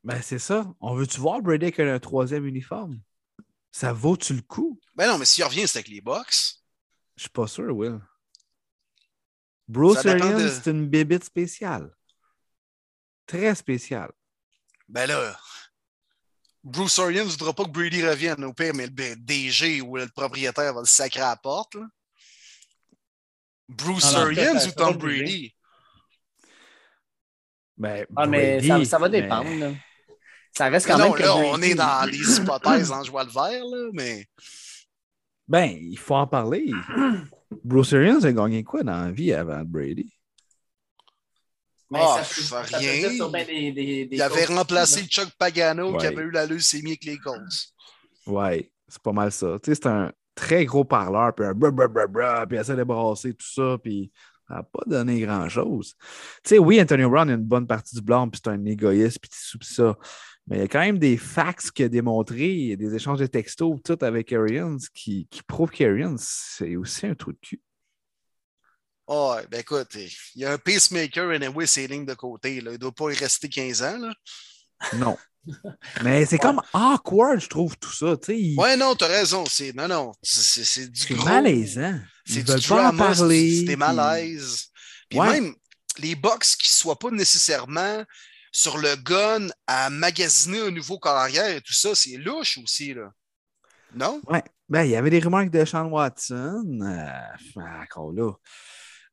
Ben, c'est ça. On veut-tu voir Brady avec un troisième uniforme? Ça vaut-tu le coup? Ben non, mais s'il revient, c'est avec les Bucks. Je suis pas sûr, Will. Bruce Arians, c'est une bébite spéciale. Très spéciale. Ben là, Bruce Arians ne voudra pas que Brady revienne au pire, mais le DG ou le propriétaire va le sacrer à la porte. Bruce Arians ou Tom Brady? Ben, ah, mais ça, va dépendre. Ça reste quand même. que là, on est dans les hypothèses en joie le vert, là, mais. Ben, il faut en parler. Bruce Arians a gagné quoi dans la vie avant Brady? Mais oh, ça, rien. il avait remplacé Chuck Pagano qui avait eu la leucémie avec les Colts. Ouais, c'est pas mal ça. Tu sais, c'est un très gros parleur, puis un bra, puis essaie de brasser tout ça, puis ça n'a pas donné grand-chose. Tu sais, oui, Antonio Brown a une bonne partie du blanc, puis c'est un égoïste, puis tout ça. Mais il y a quand même des facts qu'il a démontrés, des échanges de textos, tout avec Arians, qui, qui prouvent qu'Arians, c'est aussi un trou de cul. Oh, ben écoute, il y a un pacemaker, anyway, c'est lignes de côté. Là. Il ne doit pas y rester 15 ans. Là. Non. Mais c'est comme awkward, je trouve, tout ça. Il... Ouais, non, t'as raison. C'est, non, non. C'est, du gros... malaisant. C'est du drama, c'est des malaises. Puis même les box qui ne soient pas nécessairement sur le gun à magasiner un nouveau carrière et tout ça, c'est louche aussi, là. Non? Ouais. Ben, il y avait des rumeurs de Sean Watson. Euh, encore là.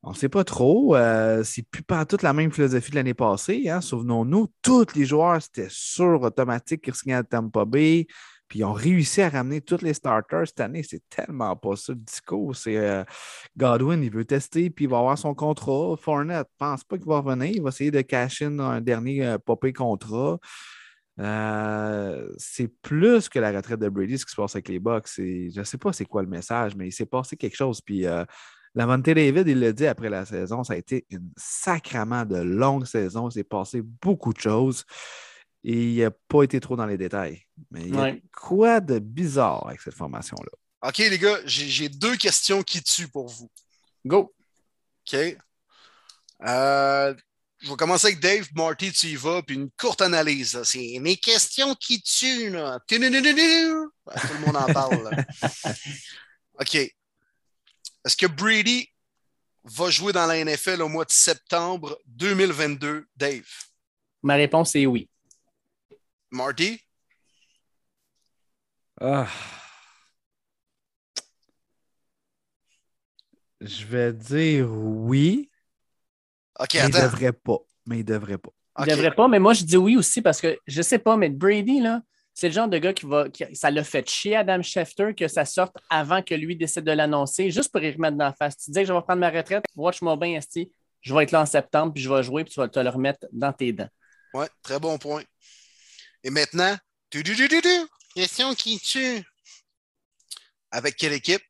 On ne sait pas trop. Euh, c'est plus pas toute la même philosophie de l'année passée. Hein. Souvenons-nous, tous les joueurs, c'était sur automatique qui signaient à Tampa Bay. Puis ils ont réussi à ramener tous les starters cette année. C'est tellement pas ça le discours. C'est euh, Godwin, il veut tester, puis il va avoir son contrat. Fournette, ne pense pas qu'il va revenir. Il va essayer de cacher un dernier euh, popé contrat. Euh, c'est plus que la retraite de Brady, ce qui se passe avec les Bucks. Je ne sais pas c'est quoi le message, mais il s'est passé quelque chose. Puis Lavante David, il l'a dit après la saison, ça a été une sacrement de longue saison. Il s'est passé beaucoup de choses et il n'a pas été trop dans les détails. Mais il y a quoi de bizarre avec cette formation-là? OK, les gars, j'ai deux questions qui tuent pour vous. Go! OK. Euh, je vais commencer avec Dave, Marty, tu y vas, puis une courte analyse. C'est mes questions qui tuent. Là. Tout le monde en parle. OK. Est-ce que Brady va jouer dans la NFL au mois de septembre 2022, Dave? Ma réponse est oui. Marty? Ah. Je vais dire oui. OK, mais il ne devrait pas. Mais il devrait pas. Il ne devrait pas, mais moi, je dis oui aussi parce que je ne sais pas, mais Brady, là, c'est le genre de gars qui va. ça l'a fait chier Adam Schefter que ça sorte avant que lui décide de l'annoncer, juste pour y remettre dans la face. Tu dis que je vais prendre ma retraite, watch-moi bien, Esti. Je vais être là en septembre, puis je vais jouer, puis tu vas te le remettre dans tes dents. Ouais, très bon point. Et maintenant, question qui tue. Avec quelle équipe?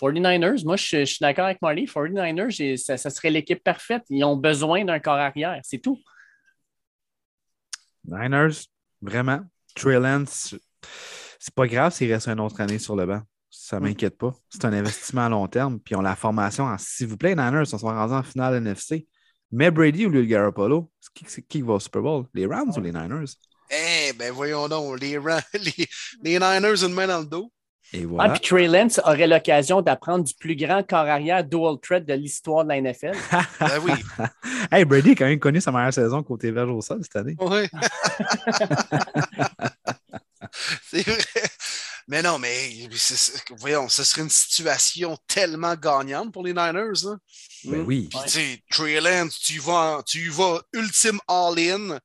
49ers, moi je, suis d'accord avec Marley. 49ers, ça, ça serait l'équipe parfaite. Ils ont besoin d'un corps arrière, c'est tout. Niners, vraiment. Trey Lance, c'est pas grave s'il reste une autre année sur le banc. Ça ne m'inquiète pas. C'est un investissement à long terme. Puis on la formation en s'il vous plaît, Niners, on se rendus en finale NFC. Mais Brady ou le Garoppolo, qui, qui va au Super Bowl? Les Rams ou les Niners? Eh, ben voyons donc, les, les, les Niners, une main dans le dos. Et ah, voilà. puis Trey Lance aurait l'occasion d'apprendre du plus grand corps arrière dual threat de l'histoire de la NFL. ben oui. hey, Brady a quand même connu sa meilleure saison côté verge au sol cette année. Oui. c'est vrai. Mais non, mais voyons, ce serait une situation tellement gagnante pour les Niners. Hein? Ben oui. Puis, tu sais, Trey Lance, tu vas, tu vas ultime all-in.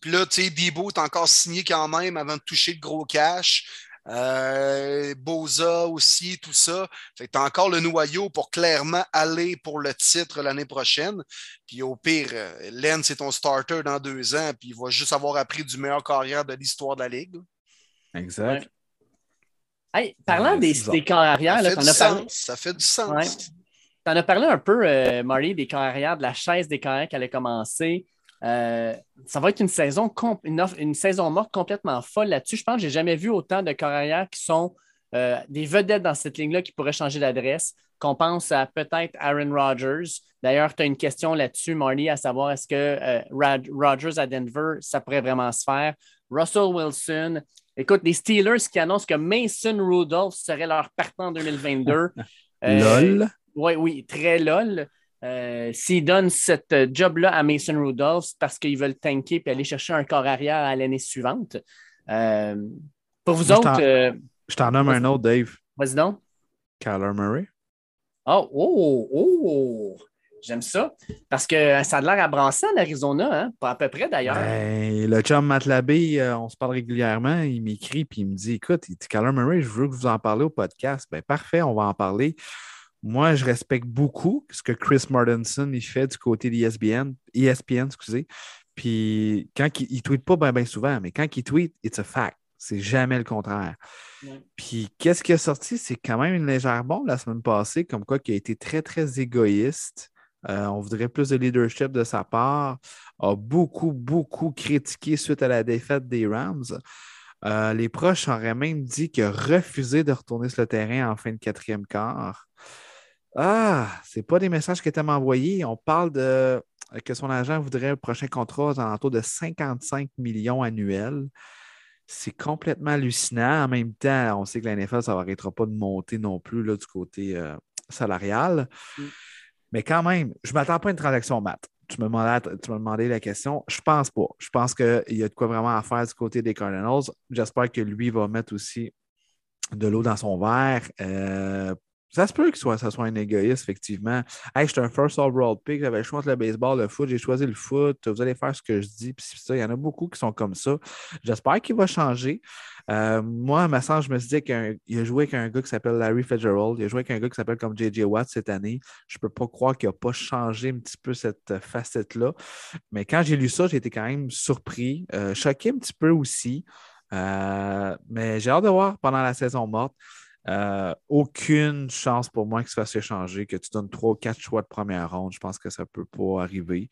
Puis là, tu sais, Debo est encore signé quand même avant de toucher le gros cash. Euh, Boza aussi, tout ça. Fait que tu as encore le noyau pour clairement aller pour le titre l'année prochaine. Puis au pire, euh, Len, c'est ton starter dans deux ans, puis il va juste avoir appris du meilleur carrière de l'histoire de la Ligue. Exact. parlant des, des carrières, ça, fait parlé... ça fait du sens. Tu en as parlé un peu, euh, Marie, des carrières, de la chaise des carrières qui allait commencer. Euh, ça va être une saison, une, saison morte complètement folle là-dessus. Je pense que je n'ai jamais vu autant de carrières qui sont euh, des vedettes dans cette ligne-là qui pourraient changer d'adresse, qu'on pense à peut-être Aaron Rodgers. D'ailleurs, tu as une question là-dessus, Marty, à savoir est-ce que euh, Rodgers à Denver, ça pourrait vraiment se faire? Russell Wilson. Écoute, les Steelers qui annoncent que Mason Rudolph serait leur partant en 2022. lol. Oui, oui, très lol. Euh, s'ils donnent cette job-là à Mason Rudolph, c'est parce qu'ils veulent tanker et aller chercher un corps arrière à l'année suivante. Euh, pour vous autres. je t'en nomme un autre, Dave. Vas-y donc. Kyler Murray. Oh, oh, oh! J'aime ça. Parce que ça a l'air à brasser en Arizona, hein? pas à peu près d'ailleurs. Ben, le chum euh, on se parle régulièrement, il m'écrit puis il me dit Écoute, Kyler Murray, je veux que vous en parlez au podcast. Ben, parfait, on va en parler. Moi, je respecte beaucoup ce que Chris Martinson il fait du côté d'ESPN, ESPN, excusez. Puis quand il, ne tweet pas bien souvent, mais quand il tweet, it's a fact. C'est jamais le contraire. Puis qu'est-ce qui est sorti? C'est quand même une légère bombe la semaine passée, comme quoi qui a été très, très égoïste. Euh, on voudrait plus de leadership de sa part. A beaucoup, beaucoup critiqué suite à la défaite des Rams. Euh, les proches auraient même dit qu'il a refusé de retourner sur le terrain en fin de quatrième quart. Ah, c'est pas des messages qui étaient envoyés. On parle de que son agent voudrait un prochain contrat aux alentours de 55 millions annuels. C'est complètement hallucinant. En même temps, on sait que la NFL, ça n'arrêtera pas de monter non plus là, du côté euh, salarial. Mm. Mais quand même, je ne m'attends pas à une transaction mat. Tu me, demandais, la question. Je ne pense pas. Je pense qu'il y a de quoi vraiment à faire du côté des Cardinals. J'espère que lui va mettre aussi de l'eau dans son verre euh, ça se peut que soit, ça soit un égoïste, effectivement. Hey, j'étais un first overall pick, j'avais entre le baseball, le foot, j'ai choisi le foot, vous allez faire ce que je dis, puis ça. Il y en a beaucoup qui sont comme ça. J'espère qu'il va changer. Euh, moi, à ma sens, je me suis dit qu'il a joué avec un gars qui s'appelle Larry Fitzgerald, il a joué avec un gars qui s'appelle comme J.J. Watt cette année. Je ne peux pas croire qu'il n'a pas changé un petit peu cette facette-là. Mais quand j'ai lu ça, j'ai été quand même surpris, euh, choqué un petit peu aussi. Euh, mais j'ai hâte de voir pendant la saison morte. Euh, aucune chance pour moi qu'il se fasse échanger, que tu donnes trois ou quatre choix de première ronde. Je pense que ça ne peut pas arriver.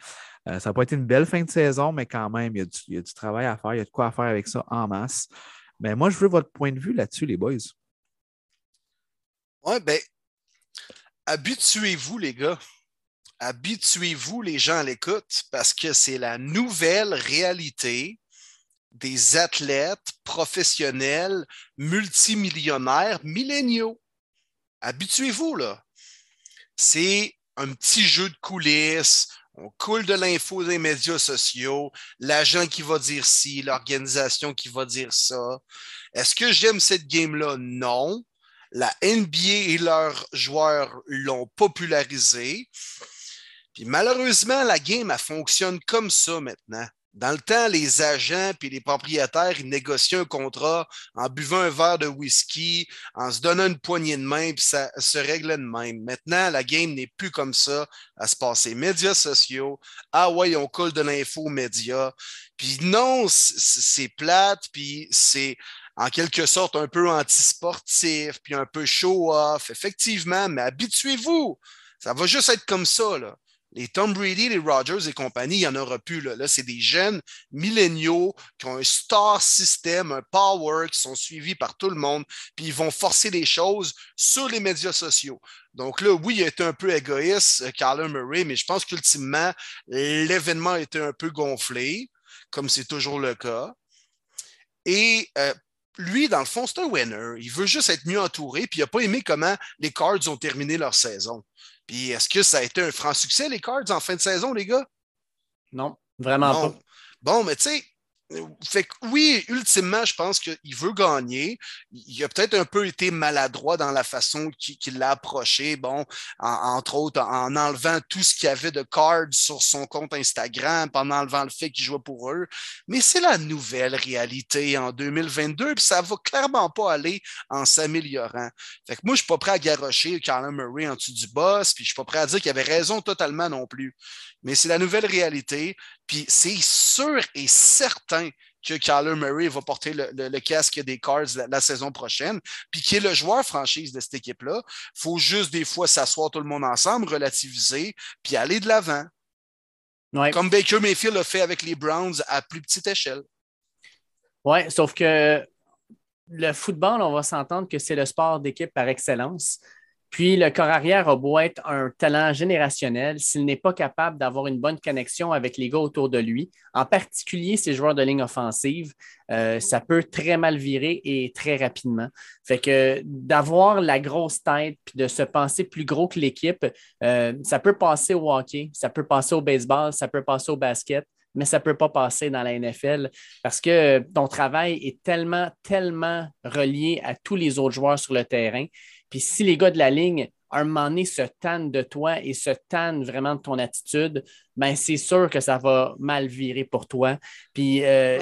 Euh, ça n'a pas été une belle fin de saison, mais quand même, il y, a du, travail à faire. Il y a de quoi faire avec ça en masse. Mais moi, je veux votre point de vue là-dessus, les boys. Oui, bien, habituez-vous, les gars. Habituez-vous, les gens à l'écoute, parce que c'est la nouvelle réalité des athlètes professionnels, multimillionnaires, milléniaux. Habituez-vous, là. C'est un petit jeu de coulisses. On coule de l'info des médias sociaux, l'agent qui va dire ci, l'organisation qui va dire ça. Est-ce que j'aime cette game-là? Non. La NBA et leurs joueurs l'ont popularisé. Puis malheureusement, la game, elle fonctionne comme ça maintenant. Dans le temps, les agents et les propriétaires, ils négociaient un contrat en buvant un verre de whisky, en se donnant une poignée de main, puis ça se réglait de même. Maintenant, la game n'est plus comme ça à se passer. Médias sociaux, ah ouais, on colle de l'info aux médias. Puis non, c'est plate, puis c'est en quelque sorte un peu antisportif, puis un peu show-off, effectivement, mais habituez-vous. Ça va juste être comme ça, là. Les Tom Brady, les Rogers et compagnie, il n'y en aura plus. Là, c'est des jeunes milléniaux qui ont un star system, un power, qui sont suivis par tout le monde, puis ils vont forcer les choses sur les médias sociaux. Donc là, oui, il a été un peu égoïste, euh, Kyler Murray, mais je pense qu'ultimement, l'événement a été un peu gonflé, comme c'est toujours le cas. Et euh, lui, dans le fond, c'est un winner. Il veut juste être mieux entouré, puis il n'a pas aimé comment les Cards ont terminé leur saison. Puis est-ce que ça a été un franc succès, les Cards, en fin de saison, les gars? Non, vraiment pas. Bon, mais tu sais, fait que oui, ultimement, je pense qu'il veut gagner. Il a peut-être un peu été maladroit dans la façon qu'il l'a approché, bon, entre autres en enlevant tout ce qu'il y avait de cards sur son compte Instagram, en enlevant le fait qu'il jouait pour eux. Mais c'est la nouvelle réalité en 2022, puis ça va clairement pas aller en s'améliorant. Fait que moi, je suis pas prêt à garrocher Carla Murray en dessous du boss, puis je suis pas prêt à dire qu'il avait raison totalement non plus. Mais c'est la nouvelle réalité. Puis c'est sûr et certain que Kyler Murray va porter le, casque des Cards la, saison prochaine, puis qui est le joueur franchise de cette équipe-là. Il faut juste des fois s'asseoir tout le monde ensemble, relativiser, puis aller de l'avant. Comme Baker Mayfield l'a fait avec les Browns à plus petite échelle. Oui, sauf que le football, on va s'entendre que c'est le sport d'équipe par excellence. Puis le corps arrière a beau être un talent générationnel, s'il n'est pas capable d'avoir une bonne connexion avec les gars autour de lui, en particulier ses joueurs de ligne offensive, euh, ça peut très mal virer et très rapidement. Fait que d'avoir la grosse tête puis de se penser plus gros que l'équipe, euh, ça peut passer au hockey, ça peut passer au baseball, ça peut passer au basket mais ça ne peut pas passer dans la NFL parce que ton travail est tellement, tellement relié à tous les autres joueurs sur le terrain. Puis si les gars de la ligne, à un moment donné, se tannent de toi et se tannent vraiment de ton attitude, ben c'est sûr que ça va mal virer pour toi. Puis, euh,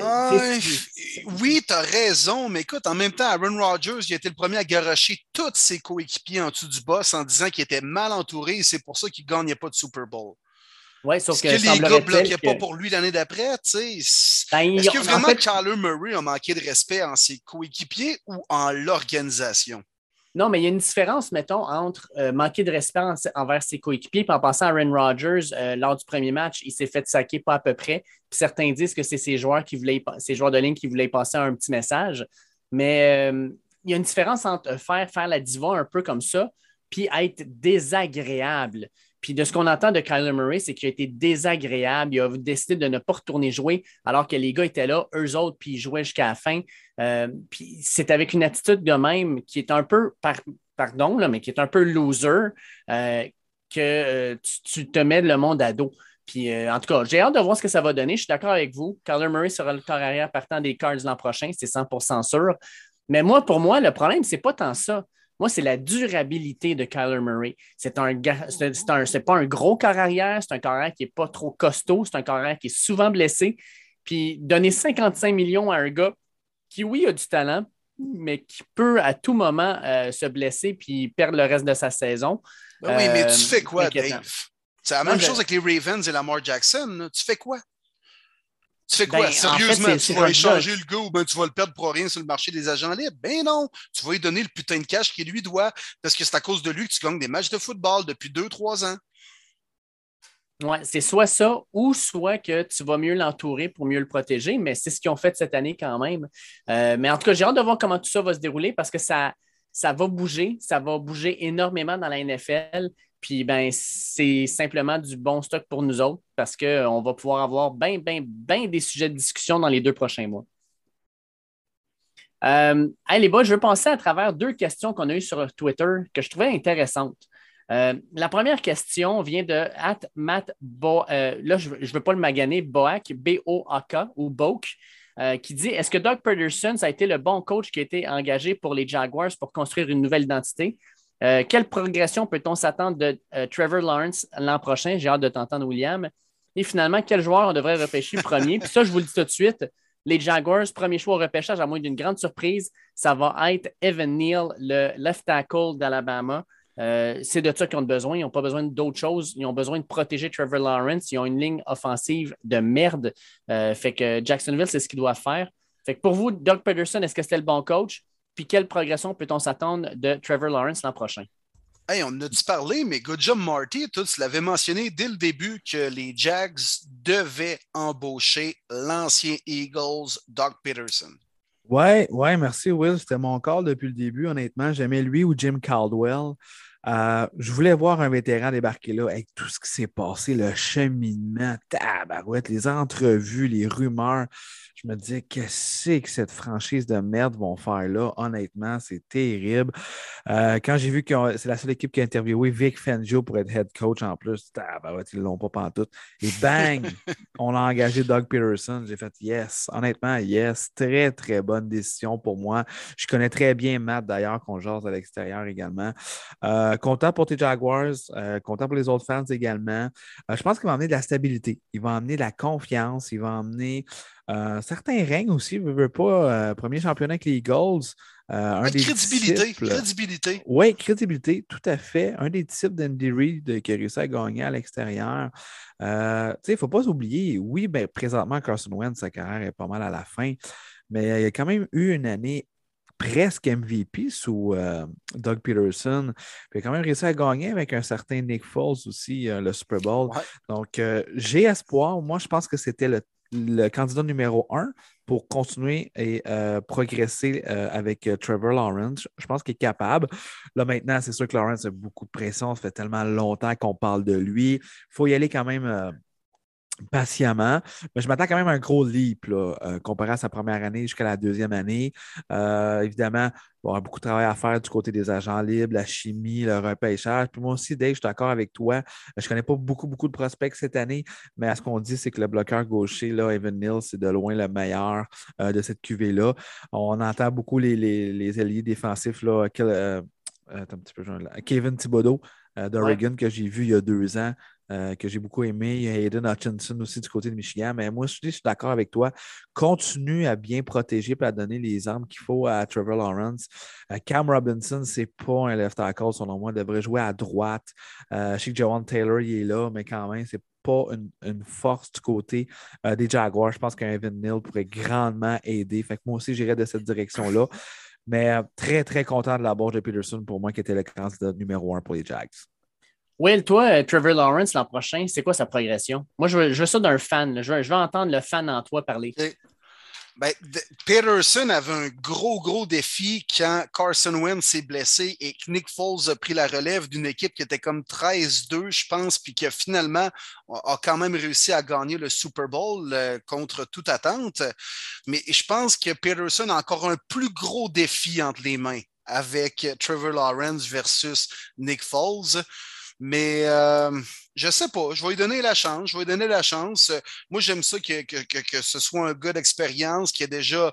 oui, tu as raison, mais écoute, en même temps, Aaron Rodgers, il a été le premier à garocher tous ses coéquipiers en dessous du boss en disant qu'il était mal entouré et c'est pour ça qu'il ne gagnait pas de Super Bowl. Oui, sauf que, que les gars ne bloquaient pas pour lui l'année d'après, tu sais? Ben, Est-ce que vraiment fait... Murray a manqué de respect en ses coéquipiers ou en l'organisation? Non, mais il y a une différence, mettons, entre euh, manquer de respect envers ses coéquipiers et en passant à Aaron Rodgers, euh, lors du premier match, il s'est fait saquer pas à peu près. Puis certains disent que c'est ses joueurs qui voulaient, ses joueurs de ligne qui voulaient passer un petit message. Mais euh, il y a une différence entre faire, faire la diva un peu comme ça, puis être désagréable. Puis de ce qu'on entend de Kyler Murray, c'est qu'il a été désagréable. Il a décidé de ne pas retourner jouer alors que les gars étaient là, eux autres, puis ils jouaient jusqu'à la fin. Euh, puis c'est avec une attitude de même qui est un peu, pardon, là, mais qui est un peu loser euh, que euh, tu, te mets le monde à dos. Puis, en tout cas, j'ai hâte de voir ce que ça va donner. Je suis d'accord avec vous. Kyler Murray sera le corps arrière partant des Cards l'an prochain, c'est 100% sûr. Mais moi, pour moi, le problème, c'est pas tant ça. Moi, c'est la durabilité de Kyler Murray. C'est un, c'est pas un gros corps arrière, c'est un corps arrière qui n'est pas trop costaud, c'est un corps arrière qui est souvent blessé. Puis donner 55 millions à un gars qui, oui, a du talent, mais qui peut à tout moment euh, se blesser puis perdre le reste de sa saison. Ben oui, mais tu euh, fais quoi, Dave? C'est la même chose avec les Ravens et Lamar Jackson. Tu fais quoi? Tu fais quoi? Ben, Sérieusement, tu vas échanger le gars ou ben, tu vas le perdre pour rien sur le marché des agents libres? Ben non! Tu vas lui donner le putain de cash qu'il lui doit parce que c'est à cause de lui que tu gagnes des matchs de football depuis deux, trois ans. Oui, c'est soit ça ou soit que tu vas mieux l'entourer pour mieux le protéger, mais c'est ce qu'ils ont fait cette année quand même. Euh, mais en tout cas, j'ai hâte de voir comment tout ça va se dérouler parce que ça, ça va bouger, ça va bouger énormément dans la NFL. Puis ben, c'est simplement du bon stock pour nous autres parce qu'on va pouvoir avoir bien, bien, bien des sujets de discussion dans les deux prochains mois. Euh, les boys, je veux penser à travers deux questions qu'on a eues sur Twitter que je trouvais intéressantes. Euh, la première question vient de Matt Bo, euh, là, je ne veux pas le maganer, Boak, B-O-A-K ou Boak, euh, qui dit Est-ce que Doug Pederson a été le bon coach qui a été engagé pour les Jaguars pour construire une nouvelle identité? Quelle progression peut-on s'attendre de Trevor Lawrence l'an prochain? J'ai hâte de t'entendre, William. Et finalement, quel joueur on devrait repêcher premier? Puis ça, je vous le dis tout de suite les Jaguars, premier choix au repêchage, à moins d'une grande surprise, ça va être Evan Neal, le left tackle d'Alabama. Euh, c'est de ça qu'ils ont besoin. Ils n'ont pas besoin d'autre chose. Ils ont besoin de protéger Trevor Lawrence. Ils ont une ligne offensive de merde. Euh, fait que Jacksonville, c'est ce qu'ils doivent faire. Fait que pour vous, Doug Peterson, est-ce que c'était le bon coach? Puis quelle progression peut-on s'attendre de Trevor Lawrence l'an prochain? Hey, on a dû parler, mais good job, Marty. Tous l'avaient mentionné dès le début que les Jags devaient embaucher l'ancien Eagles, Doug Peterson. Ouais, ouais, merci Will. C'était mon call depuis le début, honnêtement. J'aimais lui ou Jim Caldwell. Euh, je voulais voir un vétéran débarquer là avec tout ce qui s'est passé, le cheminement, tabarouette, les entrevues, les rumeurs. Je me disais, qu'est-ce que cette franchise de merde vont faire là? Honnêtement, c'est terrible. Euh, quand j'ai vu que c'est la seule équipe qui a interviewé Vic Fangio pour être head coach en plus, tabarouette, ils ne l'ont pas pantoute. Et bang, on a engagé Doug Peterson. J'ai fait yes. Honnêtement, yes. Très, très bonne décision pour moi. Je connais très bien Matt d'ailleurs, qu'on jase à l'extérieur également. Euh, euh, content pour tes Jaguars, euh, content pour les autres fans également. Euh, je pense qu'il va amener de la stabilité, il va amener de la confiance, il va amener certains règnes aussi. Ne veut pas premier championnat avec les Eagles. un crédibilité, crédibilité. Oui, crédibilité, tout à fait. Un des types d'Andy Reid qui a réussi à gagner à l'extérieur. il ne faut pas oublier, oui, ben, présentement, Carson Wentz, sa carrière est pas mal à la fin, mais il a quand même eu une année presque MVP sous euh, Doug Peterson. il a quand même réussi à gagner avec un certain Nick Foles aussi, euh, le Super Bowl. Donc, euh, j'ai espoir. Moi, je pense que c'était le, le candidat numéro un pour continuer et euh, progresser euh, avec euh, Trevor Lawrence. Je pense qu'il est capable. Là, maintenant, c'est sûr que Lawrence a beaucoup de pression. Ça fait tellement longtemps qu'on parle de lui. Il faut y aller quand même patiemment. Mais je m'attends quand même à un gros leap là, comparé à sa première année jusqu'à la deuxième année. évidemment, il y aura beaucoup de travail à faire du côté des agents libres, la chimie, le repêchage. Puis moi aussi, Dave, je suis d'accord avec toi. Je ne connais pas beaucoup, beaucoup de prospects cette année, mais à ce qu'on dit, c'est que le bloqueur gaucher, là, Evan Neal, c'est de loin le meilleur euh, de cette QV-là. On entend beaucoup les, les, alliés défensifs, là, euh, un petit peu, Kevin Thibodeau euh, d'Oregon que j'ai vu il y a deux ans. Euh, que j'ai beaucoup aimé. Il y a Hayden Hutchinson aussi du côté de Michigan. Mais moi, je suis d'accord avec toi. Continue à bien protéger et à donner les armes qu'il faut à Trevor Lawrence. Euh, Cam Robinson, c'est pas un left tackle, selon moi. Il devrait jouer à droite. Euh, je sais que Jawan Taylor, il est là, mais quand même, c'est pas une, force du côté des Jaguars. Je pense qu'un Evan Neal pourrait grandement aider. Moi aussi, j'irais de cette direction-là. Mais très, très content de la bourse de Peterson pour moi, qui était le candidat numéro un pour les Jags. Will, toi, euh, Trevor Lawrence, l'an prochain, c'est quoi sa progression? Moi, je veux, ça d'un fan. Je veux, entendre le fan en toi parler. Ben, Peterson avait un gros, gros défi quand Carson Wentz s'est blessé et que Nick Foles a pris la relève d'une équipe qui était comme 13-2, je pense, puis qui finalement a quand même réussi à gagner le Super Bowl euh, contre toute attente. Mais je pense que Peterson a encore un plus gros défi entre les mains avec Trevor Lawrence versus Nick Foles. Mais euh, je sais pas, je vais lui donner la chance. Je vais lui donner la chance. Moi, j'aime ça que, que, ce soit un gars d'expérience qui a déjà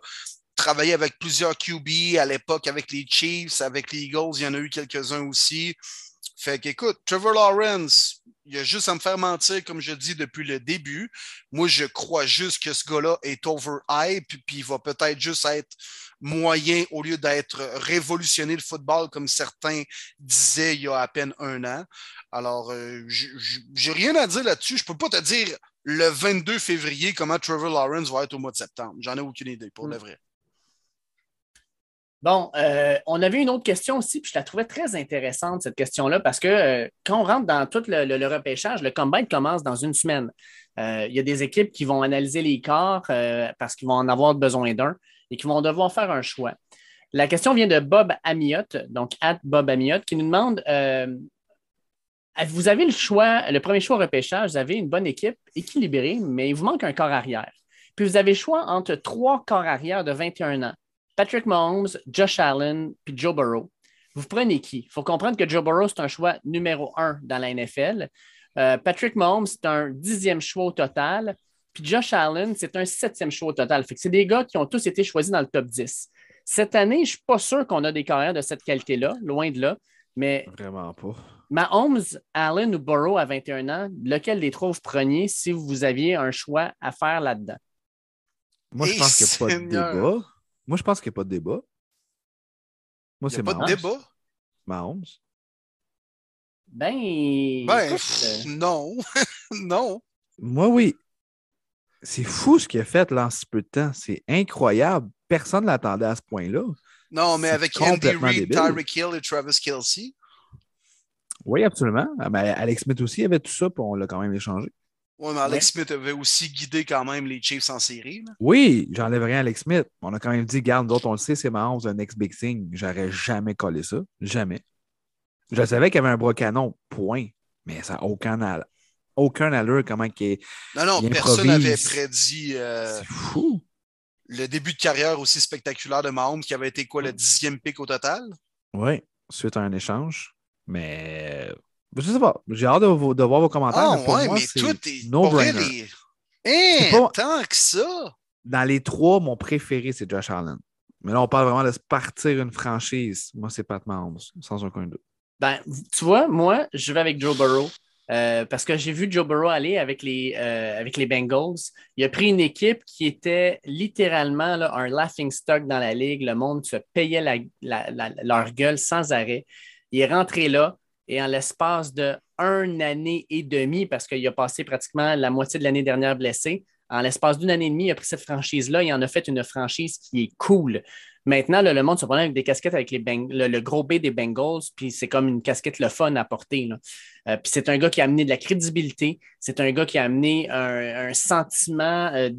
travaillé avec plusieurs QB à l'époque avec les Chiefs, avec les Eagles, il y en a eu quelques-uns aussi. Fait qu'écoute, Trevor Lawrence, il a juste à me faire mentir, comme je dis depuis le début. Moi, je crois juste que ce gars-là est overhype, puis il va peut-être juste être moyen au lieu d'être révolutionné le football, comme certains disaient il y a à peine un an. Alors, euh, j'ai rien à dire là-dessus. Je peux pas te dire le 22 février comment Trevor Lawrence va être au mois de septembre. J'en ai aucune idée, pour le hmm. vrai. Bon, euh, on avait une autre question aussi, puis je la trouvais très intéressante, cette question-là, parce que euh, quand on rentre dans tout le, repêchage, le combine commence dans une semaine. Euh, il y a des équipes qui vont analyser les corps parce qu'ils vont en avoir besoin d'un et qui vont devoir faire un choix. La question vient de Bob Amiot, donc at Bob Amiot, qui nous demande Vous avez le choix, le premier choix au repêchage, vous avez une bonne équipe équilibrée, mais il vous manque un corps arrière. Puis vous avez le choix entre trois corps arrière de 21 ans. Patrick Mahomes, Josh Allen, puis Joe Burrow. Vous prenez qui? Il faut comprendre que Joe Burrow, c'est un choix numéro un dans la NFL. Euh, Patrick Mahomes, c'est un dixième choix au total. Puis Josh Allen, c'est un septième choix au total. Fait que c'est des gars qui ont tous été choisis dans le top 10. Cette année, je ne suis pas sûr qu'on a des carrières de cette qualité-là, loin de là. Mais Vraiment pas. Mahomes, Allen ou Burrow à 21 ans, lequel des trois vous preniez si vous aviez un choix à faire là-dedans? Moi, je pense qu'il n'y a pas de débat. Moi, je pense qu'il n'y a pas de débat. Moi, c'est pas de débat? Mahomes. Ben, ben euh, non. non. Moi, oui. C'est fou ce qu'il a fait là en si peu de temps. C'est incroyable. Personne ne l'attendait à ce point-là. Non, mais avec Andy Reid, Tyreek Hill et Travis Kelsey. Oui, absolument. Ah, ben, Alex Smith aussi avait tout ça, puis on l'a quand même échangé. Oui, mais Alex Smith avait aussi guidé quand même les Chiefs en série. Oui, j'enlève rien à Alex Smith. On a quand même dit, garde, d'autres, on le sait, c'est marrant, un ex-big thing. J'aurais jamais collé ça. Jamais. Je savais qu'il y avait un bras canon, point. Mais ça n'a aucun, aucun allure comment il est. Non, non, personne n'avait prédit. Euh, c'est fou. Le début de carrière aussi spectaculaire de Mahomes, qui avait été quoi, le dixième pic au total? Oui, suite à un échange. Mais je sais pas. J'ai hâte de, voir vos commentaires. Ah, mais ouais, mais tout est no brainer. Eh, tant que ça! Dans les trois, mon préféré, c'est Josh Allen. Mais là, on parle vraiment de se partir une franchise. Moi, c'est Pat Mahomes, sans aucun doute. Ben, tu vois, moi, je vais avec Joe Burrow. Euh, parce que j'ai vu Joe Burrow aller avec les, euh, avec les Bengals. Il a pris une équipe qui était littéralement là, un laughing stock dans la ligue. Le monde se payait leur gueule sans arrêt. Il est rentré là. Et en l'espace de un année et demie, parce qu'il a passé pratiquement la moitié de l'année dernière blessé, en l'espace d'une année et demie, il a pris cette franchise-là et en a fait une franchise qui est cool. Maintenant, le monde se prend avec des casquettes avec les le, gros B des Bengals, puis c'est comme une casquette le fun à porter. Euh, puis c'est un gars qui a amené de la crédibilité, c'est un gars qui a amené un, sentiment euh,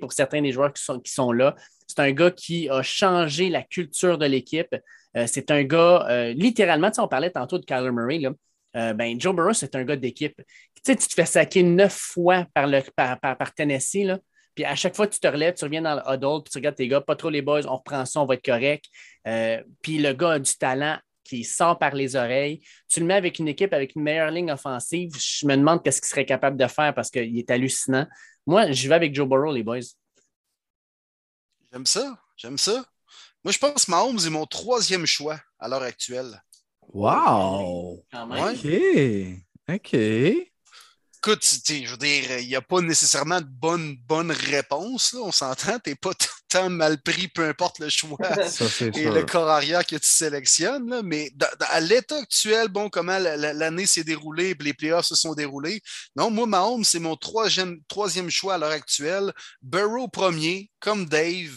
pour certains des joueurs qui sont, qui sont là. C'est un gars qui a changé la culture de l'équipe. Euh, c'est un gars, littéralement, on parlait tantôt de Kyler Murray, ben, Joe Burrow, c'est un gars d'équipe. Tu, tu te fais saquer neuf fois par, le, par, par Tennessee. Là. Puis à chaque fois que tu te relèves, tu reviens dans le huddle, puis tu regardes tes gars, pas trop les boys, on reprend ça, on va être correct. Euh, puis le gars a du talent qui sort par les oreilles. Tu le mets avec une équipe avec une meilleure ligne offensive. Je me demande qu'est-ce qu'il serait capable de faire parce qu'il est hallucinant. Moi, je vais avec Joe Burrow, les boys. J'aime ça. J'aime ça. Moi, je pense que Mahomes est mon troisième choix à l'heure actuelle. Wow! OK. OK écoute, je veux dire, il n'y a pas nécessairement de bonne, bonne réponse. On s'entend, tu n'es pas tant mal pris, peu importe le choix et le corps arrière que tu sélectionnes. mais à l'état actuel, bon, comment l'année s'est déroulée et les playoffs se sont déroulés. Non, moi, Mahomes, c'est mon troisième, troisième choix à l'heure actuelle. Burrow premier, comme Dave.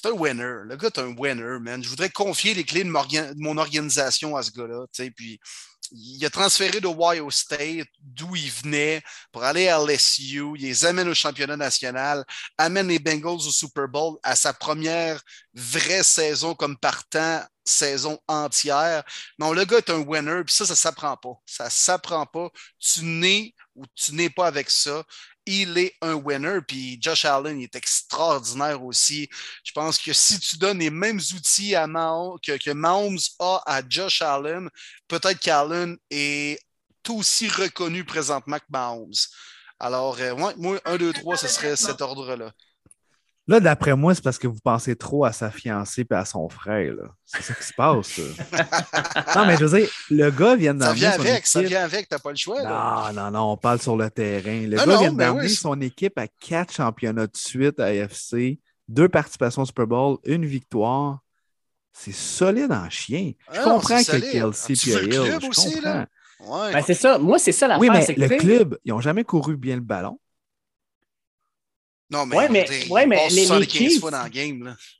C'est un winner. Le gars est un winner, man. Je voudrais confier les clés de, mon organisation à ce gars-là. Puis il a transféré de Ohio State, d'où il venait, pour aller à LSU. Il les amène au championnat national, amène les Bengals au Super Bowl à sa première vraie saison comme partant, saison entière. Non, le gars est un winner, puis ça, ça ne s'apprend pas. Ça ne s'apprend pas. Tu n'es ou tu n'es pas avec ça il est un winner. Puis Josh Allen il est extraordinaire aussi. Je pense que si tu donnes les mêmes outils à que, Mahomes a à Josh Allen, peut-être qu'Allen est aussi reconnu présentement que Mahomes. Alors, euh, moi, un, deux, trois, ce serait cet ordre-là. Là, d'après moi, c'est parce que vous pensez trop à sa fiancée et à son frère. C'est ça qui se passe. non, mais je veux dire, le gars vient d'amener. Ça vient avec, ça vient avec, t'as pas le choix. Non, non, non, on parle sur le terrain. Le gars vient d'amener son équipe à quatre championnats de suite à AFC, deux participations au Super Bowl, une victoire. C'est solide en chien. Je ah comprends que Kelsey et Hill. Je aussi, comprends. Ouais. Ben, c'est ça. Moi, c'est ça la Oui, mais le club, ils n'ont jamais couru bien le ballon. Non, mais, ouais, mais, ouais, mais les, les, Chiefs,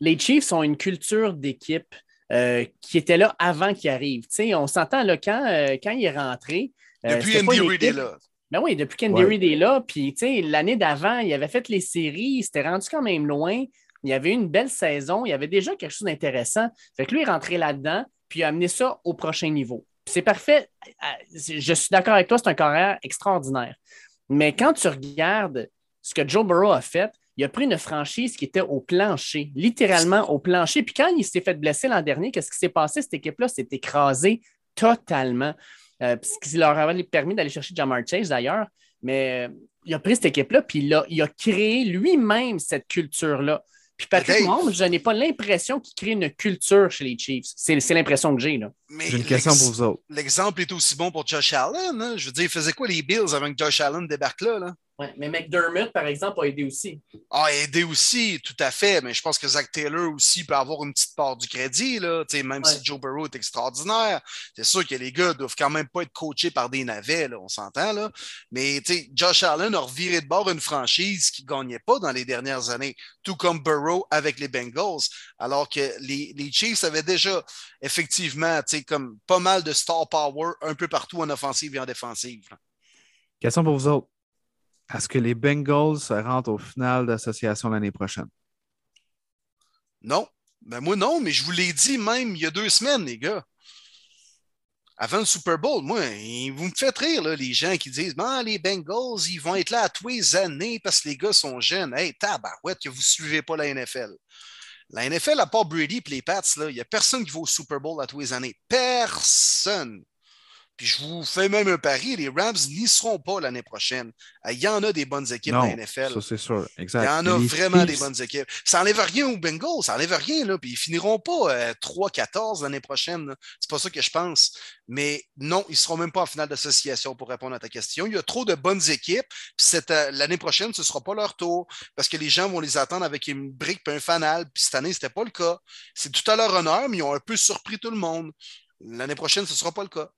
les Chiefs ont une culture d'équipe euh, qui était là avant qu'il arrive. on s'entend là, quand, euh, quand il est rentré. Euh, depuis Andy Reid est là. Ben oui, depuis qu'Andy Reid est là. Puis l'année d'avant, il avait fait les séries, il s'était rendu quand même loin. Il y avait eu une belle saison, il y avait déjà quelque chose d'intéressant. Fait que lui, il est rentré là-dedans, puis il a amené ça au prochain niveau. C'est parfait. Je suis d'accord avec toi, c'est un carrière extraordinaire. Mais quand tu regardes ce que Joe Burrow a fait, il a pris une franchise qui était au plancher, littéralement au plancher. Puis quand il s'est fait blesser l'an dernier, qu'est-ce qui s'est passé? Cette équipe-là s'est écrasée totalement. Euh, ce qui leur avait permis d'aller chercher Jamar Chase d'ailleurs. Mais euh, il a pris cette équipe-là, puis il a, il a créé lui-même cette culture-là. Puis Patrick Mahomes, je n'ai pas l'impression qu'il crée une culture chez les Chiefs. C'est l'impression que j'ai. J'ai une question pour vous autres. L'exemple est aussi bon pour Josh Allen. Hein? Je veux dire, il faisait quoi les Bills avant que Josh Allen débarque là? là? Ouais, mais McDermott, par exemple, a aidé aussi. A aidé aussi, tout à fait. Mais je pense que Zach Taylor aussi peut avoir une petite part du crédit, là. même si Joe Burrow est extraordinaire. C'est sûr que les gars doivent quand même pas être coachés par des navets, là, on s'entend. Là. Mais Josh Allen a reviré de bord une franchise qui ne gagnait pas dans les dernières années, tout comme Burrow avec les Bengals. Alors que les, les Chiefs avaient déjà effectivement comme pas mal de star power un peu partout en offensive et en défensive. Question pour vous autres. Est-ce que les Bengals se rendent au final d'association l'année prochaine? Non. Ben moi, non, mais je vous l'ai dit même il y a deux semaines, les gars. Avant le Super Bowl, moi, vous me faites rire, là, les gens qui disent ah, les Bengals, ils vont être là à tous les années parce que les gars sont jeunes. Hey, tabarouette, que vous ne suivez pas la NFL. La NFL, à part Brady et les Pats, il n'y a personne qui va au Super Bowl à tous les années. Personne. Puis je vous fais même un pari, les Rams n'y seront pas l'année prochaine. Euh, il y en a des bonnes équipes dans la NFL. Ça, c'est sûr. Exact. Il y en a vraiment des bonnes équipes. Ça n'enlève rien aux Bengals, ça n'enlève rien. Là. Puis ils finiront pas 3-14 euh, l'année prochaine. C'est pas ça que je pense. Mais non, ils ne seront même pas en finale d'association pour répondre à ta question. Il y a trop de bonnes équipes. Puis euh, l'année prochaine, ce ne sera pas leur tour parce que les gens vont les attendre avec une brique et un fanal. Puis cette année, ce n'était pas le cas. C'est tout à leur honneur, mais ils ont un peu surpris tout le monde. L'année prochaine, ce ne sera pas le cas.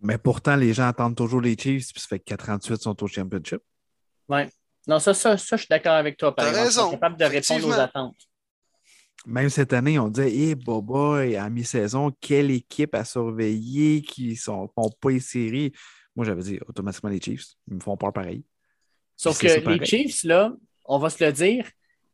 Mais pourtant, les gens attendent toujours les Chiefs, puis ça fait que 48 sont au championship. Oui. Non, ça, ça, ça, je suis d'accord avec toi. Par exemple. raison. capable de répondre aux attentes. Même cette année, on disait, hé, hey, boy, à mi-saison, quelle équipe à surveiller qui ne font pas les séries? Moi, j'avais dit automatiquement les Chiefs. Ils me font peur pareil. Sauf que les Chiefs, là, on va se le dire,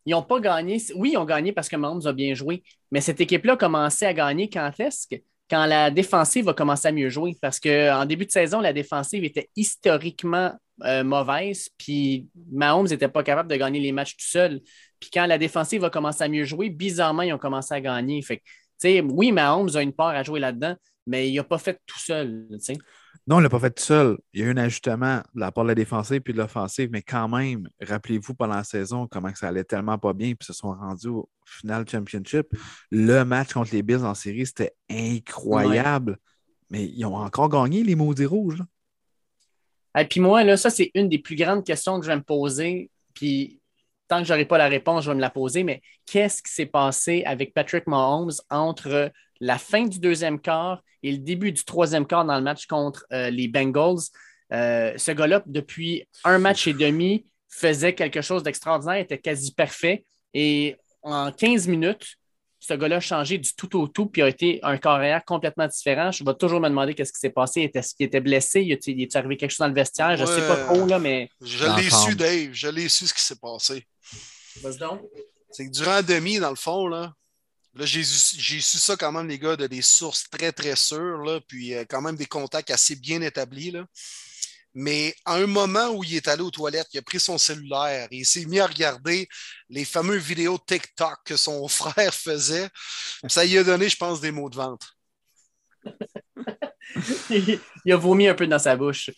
ils n'ont pas gagné. Oui, ils ont gagné parce que Mahomes a bien joué, mais cette équipe-là a commencé à gagner quand est-ce que quand la défensive va commencer à mieux jouer. Parce qu'en début de saison, la défensive était historiquement euh, mauvaise, puis Mahomes n'était pas capable de gagner les matchs tout seul. Puis quand la défensive va commencer à mieux jouer, bizarrement, ils ont commencé à gagner. Fait oui, Mahomes a une part à jouer là-dedans, mais il n'a pas fait tout seul. Non, il l'a pas fait tout seul. Il y a eu un ajustement de la part de la défensive puis de l'offensive, mais quand même, rappelez-vous pendant la saison comment ça allait tellement pas bien, puis se sont rendus au final championship. Le match contre les Bills en série, c'était incroyable. Mais ils ont encore gagné les maudits rouges. Et puis moi, là, ça, c'est une des plus grandes questions que je vais me poser. Puis tant que je n'aurai pas la réponse, je vais me la poser. Mais qu'est-ce qui s'est passé avec Patrick Mahomes entre la fin du deuxième quart et le début du troisième quart dans le match contre euh, les Bengals. Euh, ce gars-là, depuis un match et demi, faisait quelque chose d'extraordinaire, était quasi parfait. Et en 15 minutes, ce gars-là a changé du tout au tout, puis a été un carrière complètement différent. Je vais toujours me demander qu'est-ce qui s'est passé. Est-ce qu'il était blessé? Il est arrivé quelque chose dans le vestiaire? Je ne sais pas trop, là, mais. Je l'ai su, Dave. Je l'ai su ce qui s'est passé. C'est que durant la demi, dans le fond, là, Là, j'ai su ça quand même, les gars, de des sources très, très sûres, là, puis euh, quand même des contacts assez bien établis. Là. Mais à un moment où il est allé aux toilettes, il a pris son cellulaire et il s'est mis à regarder les fameux vidéos TikTok que son frère faisait. Ça lui a donné, je pense, des mots de vente. il a vomi un peu dans sa bouche.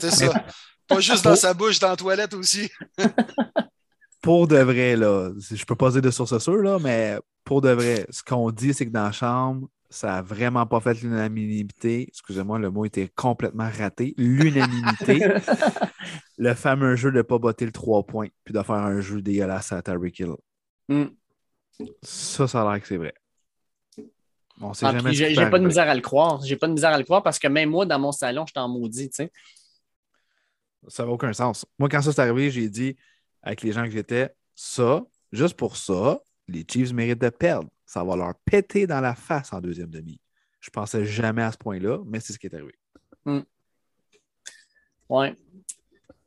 C'est ça. Pas juste dans sa bouche, dans la toilette aussi. pour de vrai, là, je peux pas dire de source sûre, là, mais pour de vrai, ce qu'on dit, c'est que dans la chambre, ça n'a vraiment pas fait l'unanimité. Excusez-moi, le mot était complètement raté. L'unanimité. le fameux jeu de ne pas botter le 3 points puis de faire un jeu dégueulasse à Tyreek Hill. Hmm. Ça, ça a l'air que c'est vrai. On sait ah, jamais J'ai pas de misère à le croire. J'ai pas de misère à le croire parce que même moi, dans mon salon, je t'en maudit, tu sais. Ça n'a aucun sens. Moi, quand ça s'est arrivé, j'ai dit avec les gens que j'étais, ça, juste pour ça, les Chiefs méritent de perdre. Ça va leur péter dans la face en deuxième demi. Je pensais jamais à ce point-là, mais c'est ce qui est arrivé. Hmm. Ouais.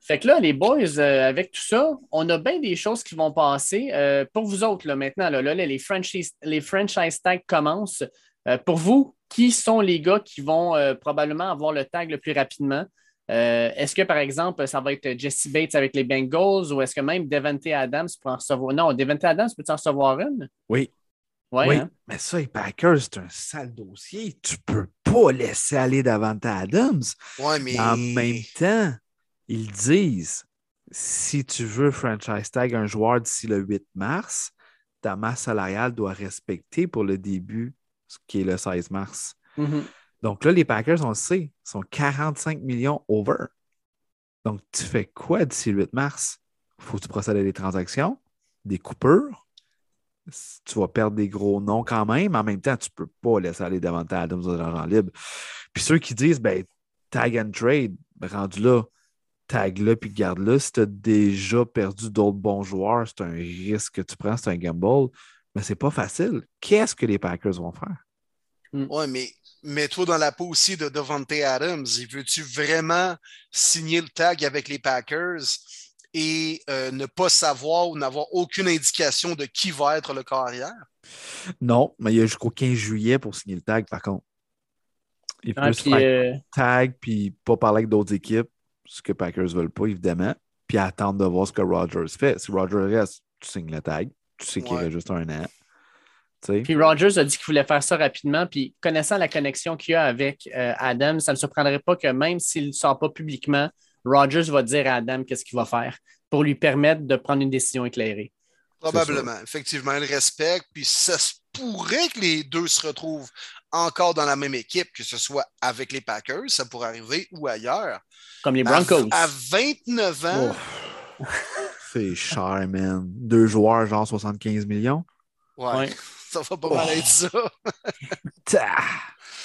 Fait que là, les boys, euh, avec tout ça, on a bien des choses qui vont passer. Euh, pour vous autres, là, maintenant, là, les, franchise, les franchise tags commencent. Euh, pour vous, qui sont les gars qui vont probablement avoir le tag le plus rapidement? Euh, est-ce que, par exemple, ça va être Jesse Bates avec les Bengals ou est-ce que même Devante Adams peut en recevoir? Non, Devante Adams peut en recevoir une? Oui. oui, hein? mais ça, les Packers, c'est un sale dossier. Tu peux pas laisser aller Devante Adams. Oui, mais... En même temps, ils disent si tu veux franchise tag un joueur d'ici le 8 mars, ta masse salariale doit respecter pour le début, ce qui est le 16 mars. Mm-hmm. Donc là, les Packers, on le sait, sont 45 millions over. Donc, tu fais quoi d'ici le 8 mars? Faut que tu procèdes à des transactions, des coupures. Tu vas perdre des gros noms quand même. En même temps, tu ne peux pas laisser aller davantage Adams de l'argent libre. Puis ceux qui disent, ben, tag and trade, rendu là, tag-le puis garde-le. Si tu as déjà perdu d'autres bons joueurs, c'est un risque que tu prends, c'est un gamble. Mais c'est pas facile. Qu'est-ce que les Packers vont faire? Oui, mais mets-toi dans la peau aussi de Devante Adams. Veux-tu vraiment signer le tag avec les Packers et euh, ne pas savoir ou n'avoir aucune indication de qui va être le carrière? Non, mais il y a jusqu'au 15 juillet pour signer le tag, par contre. Il faut ah, faire euh, tag puis pas parler avec d'autres équipes, ce que Packers ne veulent pas, évidemment, puis attendre de voir ce que Rogers fait. Si Rogers reste, tu signes le tag. Tu sais qu'il reste juste un an. Puis Rogers a dit qu'il voulait faire ça rapidement. Puis connaissant la connexion qu'il a avec euh, Adam, ça ne surprendrait pas que même s'il ne sort pas publiquement, Rogers va dire à Adam qu'est-ce qu'il va faire pour lui permettre de prendre une décision éclairée. Probablement. Effectivement, il respecte. Puis ça se pourrait que les deux se retrouvent encore dans la même équipe, que ce soit avec les Packers, ça pourrait arriver, ou ailleurs. Comme les Broncos. À, 29 ans. C'est cher, man. Deux joueurs, genre 75 millions. ouais. Ça va pas mal être ça.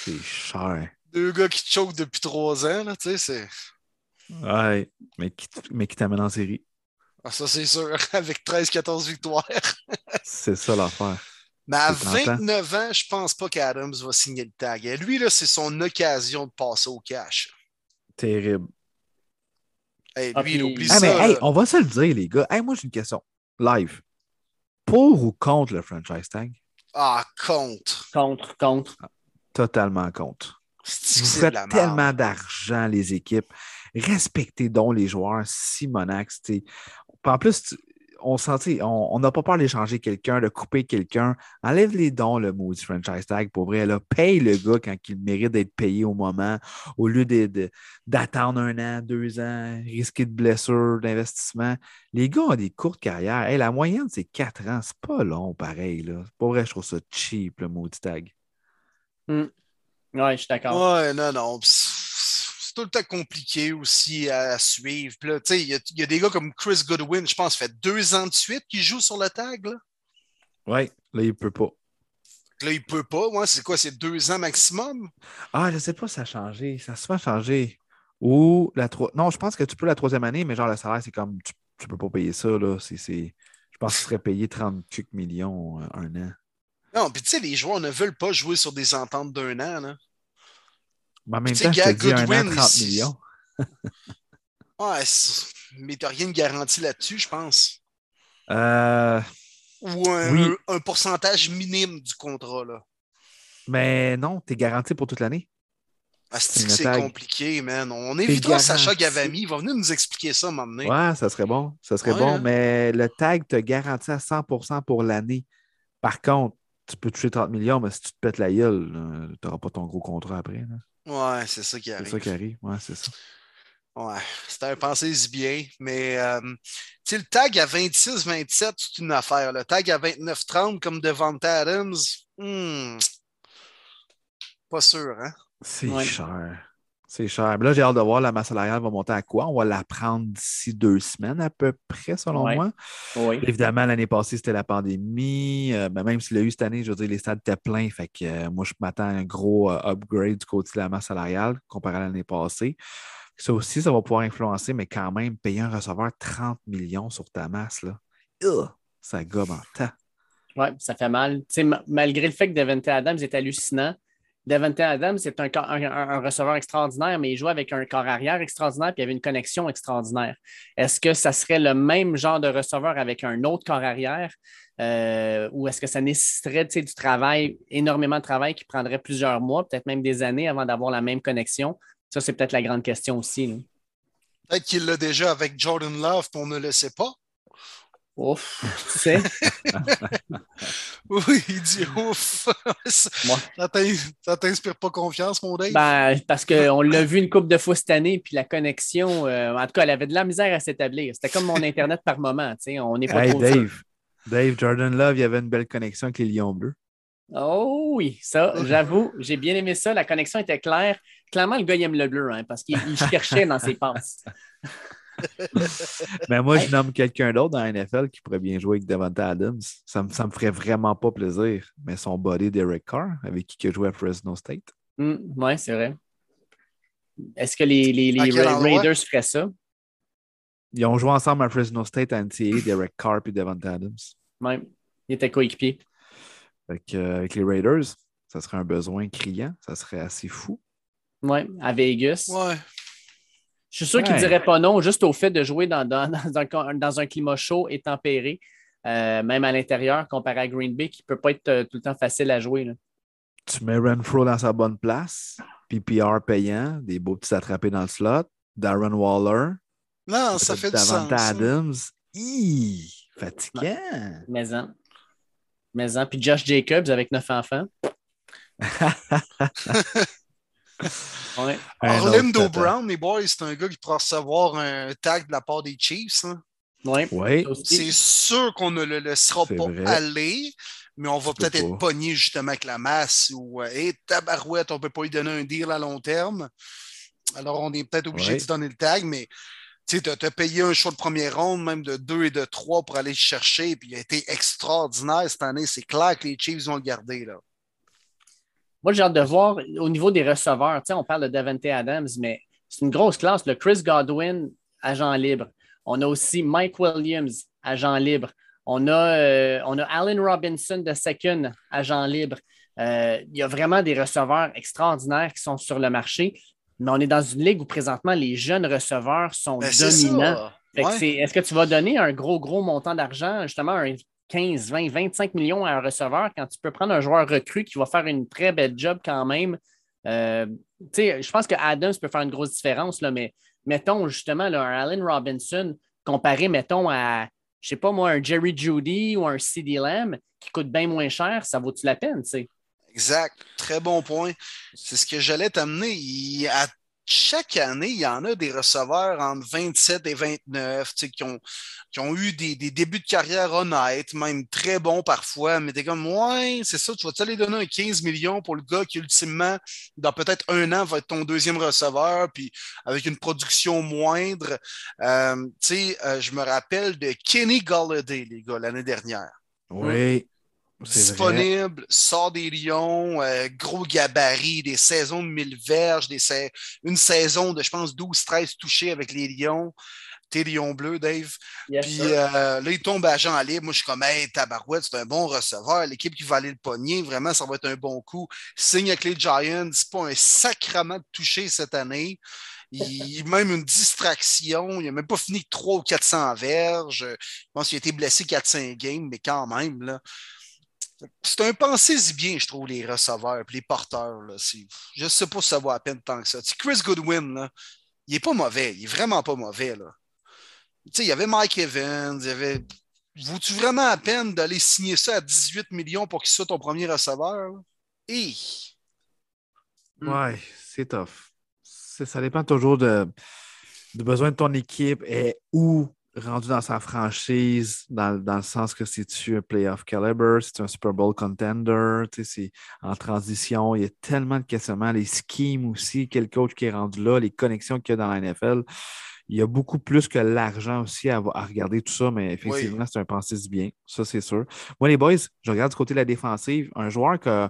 c'est cher. Deux gars qui te choquent depuis trois ans, là, tu sais, c'est. Ouais, mais qui, mais qui t'amènent en série. Ah, ça, c'est sûr, avec 13-14 victoires. c'est ça l'affaire. Mais à 29 ans, je pense pas qu'Adams va signer le tag. Et lui, là, c'est son occasion de passer au cash. Terrible. Hey, lui, il oublie ah, ça. Mais, on va se le dire, les gars. Hey, moi, j'ai une question. Live. Pour ou contre le franchise tag? Ah, contre. Contre, contre. Totalement contre. Vous faites tellement d'argent, les équipes. Respectez donc les joueurs. Simonax, en plus, on sentit, on n'a pas peur d'échanger quelqu'un, de couper quelqu'un. Enlève les dons, le du franchise tag, pour vrai. Là. Paye le gars quand il mérite d'être payé au moment, au lieu d'attendre un an, deux ans, risquer de blessure, d'investissement. Les gars ont des courtes carrières. la moyenne, c'est quatre ans. C'est pas long, pareil. Là. Pour vrai, je trouve ça cheap, le maudit tag. Hmm. Oui, je suis d'accord. Ouais, non, non c'est tout le temps compliqué aussi à, suivre. il y, a des gars comme Chris Goodwin, je pense, fait deux ans de suite qu'il joue sur le tag. Là. Ouais, là, il peut pas. Là, il peut pas. Ouais, c'est quoi? C'est deux ans maximum? Ah, je sais pas, ça a changé. Ça a souvent changé. Ou la Non, je pense que tu peux la troisième année, mais genre le salaire, c'est comme tu, tu peux pas payer ça. Là. Je pense qu'il serait payé 30 millions euh, un an. Non, puis tu sais, les joueurs ne veulent pas jouer sur des ententes d'un an. Là. Mais en même temps, je te dis un an, 30 millions. ouais, mais tu n'as rien de garanti là-dessus, je pense. Euh... Ou un, un, pourcentage minime du contrat, là. Mais non, tu es garanti pour toute l'année. Ah, c'est compliqué, man? On évitera Sacha Gavami. Il va venir nous expliquer ça maintenant. Ouais, ça serait bon. Ça serait bon, hein. mais le tag te garantit à 100% pour l'année. Par contre, tu peux toucher 30 millions, mais si tu te pètes la gueule, tu n'auras pas ton gros contrat après. Là. Ouais, c'est ça qui arrive. C'est ça qui arrive, ouais, c'est ça. Ouais, c'était un pensée bien, mais euh, le tag à 26-27, c'est une affaire. Le tag à 29-30 comme devant Adams, hmm, pas sûr, hein? C'est cher. C'est cher. Mais là, j'ai hâte de voir la masse salariale va monter à quoi. On va la prendre d'ici deux semaines à peu près, selon moi. Évidemment, l'année passée, c'était la pandémie. Euh, ben, même s'il y a eu cette année, je veux dire, les stades étaient pleins. Fait que euh, moi, je m'attends à un gros euh, upgrade du côté de la masse salariale comparé à l'année passée. Ça aussi, ça va pouvoir influencer, mais quand même, payer un receveur 30 millions sur ta masse, là, ça gobe en temps. Oui, ça fait mal. malgré le fait que Devante Adams est hallucinant, Devante Adams, c'est un, receveur extraordinaire, mais il joue avec un corps arrière extraordinaire, puis il avait une connexion extraordinaire. Est-ce que ça serait le même genre de receveur avec un autre corps arrière euh, ou est-ce que ça nécessiterait du travail, énormément de travail qui prendrait plusieurs mois, peut-être même des années avant d'avoir la même connexion? Ça, c'est peut-être la grande question aussi. Peut-être qu'il l'a déjà avec Jordan Love, on ne le sait pas. Ouf, tu sais. oui, il dit ouf. ça t'inspire pas confiance, mon Dave? Ben, parce qu'on l'a vu une couple de fois cette année, puis la connexion, euh, en tout cas, elle avait de la misère à s'établir. C'était comme mon Internet par moment, tu sais. On n'est pas trop Dave, Dave, Jordan Love, il y avait une belle connexion avec les Lions Bleus. Oh oui, ça, j'avoue, j'ai bien aimé ça. La connexion était claire. Clairement, le gars, il aime le bleu, hein, parce qu'il cherchait dans ses passes. Mais moi, je nomme quelqu'un d'autre dans la NFL qui pourrait bien jouer avec Devonta Adams. Ça me, ça me ferait vraiment pas plaisir. Mais son body d'Eric Carr, avec qui il a joué à Fresno State. Hmm, oui, c'est vrai. Est-ce que les, les, les Raiders feraient ça? Ils ont joué ensemble à Fresno State à NCAA, Derek Carr et Devonta Adams. Oui, ils étaient coéquipiers. Euh, avec les Raiders, ça serait un besoin criant. Ça serait assez fou. Oui, à Vegas. Ouais. Je suis sûr qu'il ne dirait pas non juste au fait de jouer dans, dans, un, climat chaud et tempéré, euh, même à l'intérieur, comparé à Green Bay, qui ne peut pas être euh, tout le temps facile à jouer. Tu mets Renfro dans sa bonne place, PPR payant, des beaux petits attrapés dans le slot, Darren Waller. Non, ça fait du sens. Adams. Hi, fatigant. Maison. Maison. Puis Josh Jacobs avec neuf enfants. Ouais. Orlando Brown, mes boys, c'est un gars qui pourra recevoir un tag de la part des Chiefs. Hein. Oui. C'est sûr qu'on ne le laissera pas aller, mais on va peut-être être pogné justement avec la masse ou hey, tabarouette, on ne peut pas lui donner un deal à long terme. Alors on est peut-être obligé de donner le tag, mais tu as, payé un choix de première ronde, même de 2 et de 3 pour aller chercher, puis il a été extraordinaire cette année. C'est clair que les Chiefs vont le garder. Là. Moi, j'ai hâte de voir au niveau des receveurs. On parle de Davante Adams, mais c'est une grosse classe. Le Chris Godwin, agent libre. On a aussi Mike Williams, agent libre. On a, euh, on a Allen Robinson de Second, agent libre. Euh, il y a vraiment des receveurs extraordinaires qui sont sur le marché, mais on est dans une ligue où présentement les jeunes receveurs sont Ben, dominants. Est-ce que tu vas donner un gros, gros montant d'argent, justement un 15, 20, 25 millions à un receveur quand tu peux prendre un joueur recru qui va faire une très belle job quand même? Euh, je pense que Adams peut faire une grosse différence, là, mais mettons justement un Allen Robinson comparé, mettons, à, je sais pas moi, un Jerry Judy ou un CD Lamb qui coûte bien moins cher, ça vaut-tu la peine, tu? Exact. Très bon point. C'est ce que j'allais t'amener. Chaque année, il y en a des receveurs entre 27 et 29 tu sais, qui, ont, qui ont eu des, des débuts de carrière honnêtes, même très bons parfois, mais t'es comme, ouais, c'est ça, tu vas-tu aller donner un 15 millions pour le gars qui, ultimement, dans peut-être un an, va être ton deuxième receveur, puis avec une production moindre? Euh, tu sais, euh, je me rappelle de Kenny Galladay, les gars, l'année dernière Oui. Disponible, sort des Lions, euh, gros gabarit, des saisons de 1000 verges, des sa- une saison de, je pense, 12-13 touchés avec les Lions. Tes Lions bleus, Dave. Yes, Puis euh, là, il tombe agent libre. Moi, je suis comme, hey, tabarouette, c'est un bon receveur. L'équipe qui va aller le pogner, vraiment, ça va être un bon coup. Signe avec les Giants, c'est pas un sacrement de toucher cette année. Il, même une distraction. Il n'a même pas fini 300 ou 400 verges. Je pense qu'il a été blessé 4-5 games, mais quand même, là. C'est un pensez-y bien, je trouve, les receveurs et les porteurs. Là. Je ne sais pas si ça vaut à peine tant que ça. Chris Goodwin, là, il n'est pas mauvais. Il est vraiment pas mauvais. Là. Il y avait Mike Evans, il y avait. Vaut-tu vraiment à peine d'aller signer ça à 18 millions pour qu'il soit ton premier receveur? là? Hi! Ouais, c'est tough. Ça dépend toujours de, du besoin de ton équipe et où rendu dans sa franchise, dans, dans le sens que c'est-tu un playoff caliber, c'est un Super Bowl contender, tu sais, c'est en transition. Il y a tellement de questionnements, les schemes aussi, quel coach qui est rendu là, les connexions qu'il y a dans la NFL. Il y a beaucoup plus que l'argent aussi à, à regarder tout ça, mais effectivement, c'est un pensée du bien. Ça, c'est sûr. Moi, les boys, je regarde du côté de la défensive. Un joueur que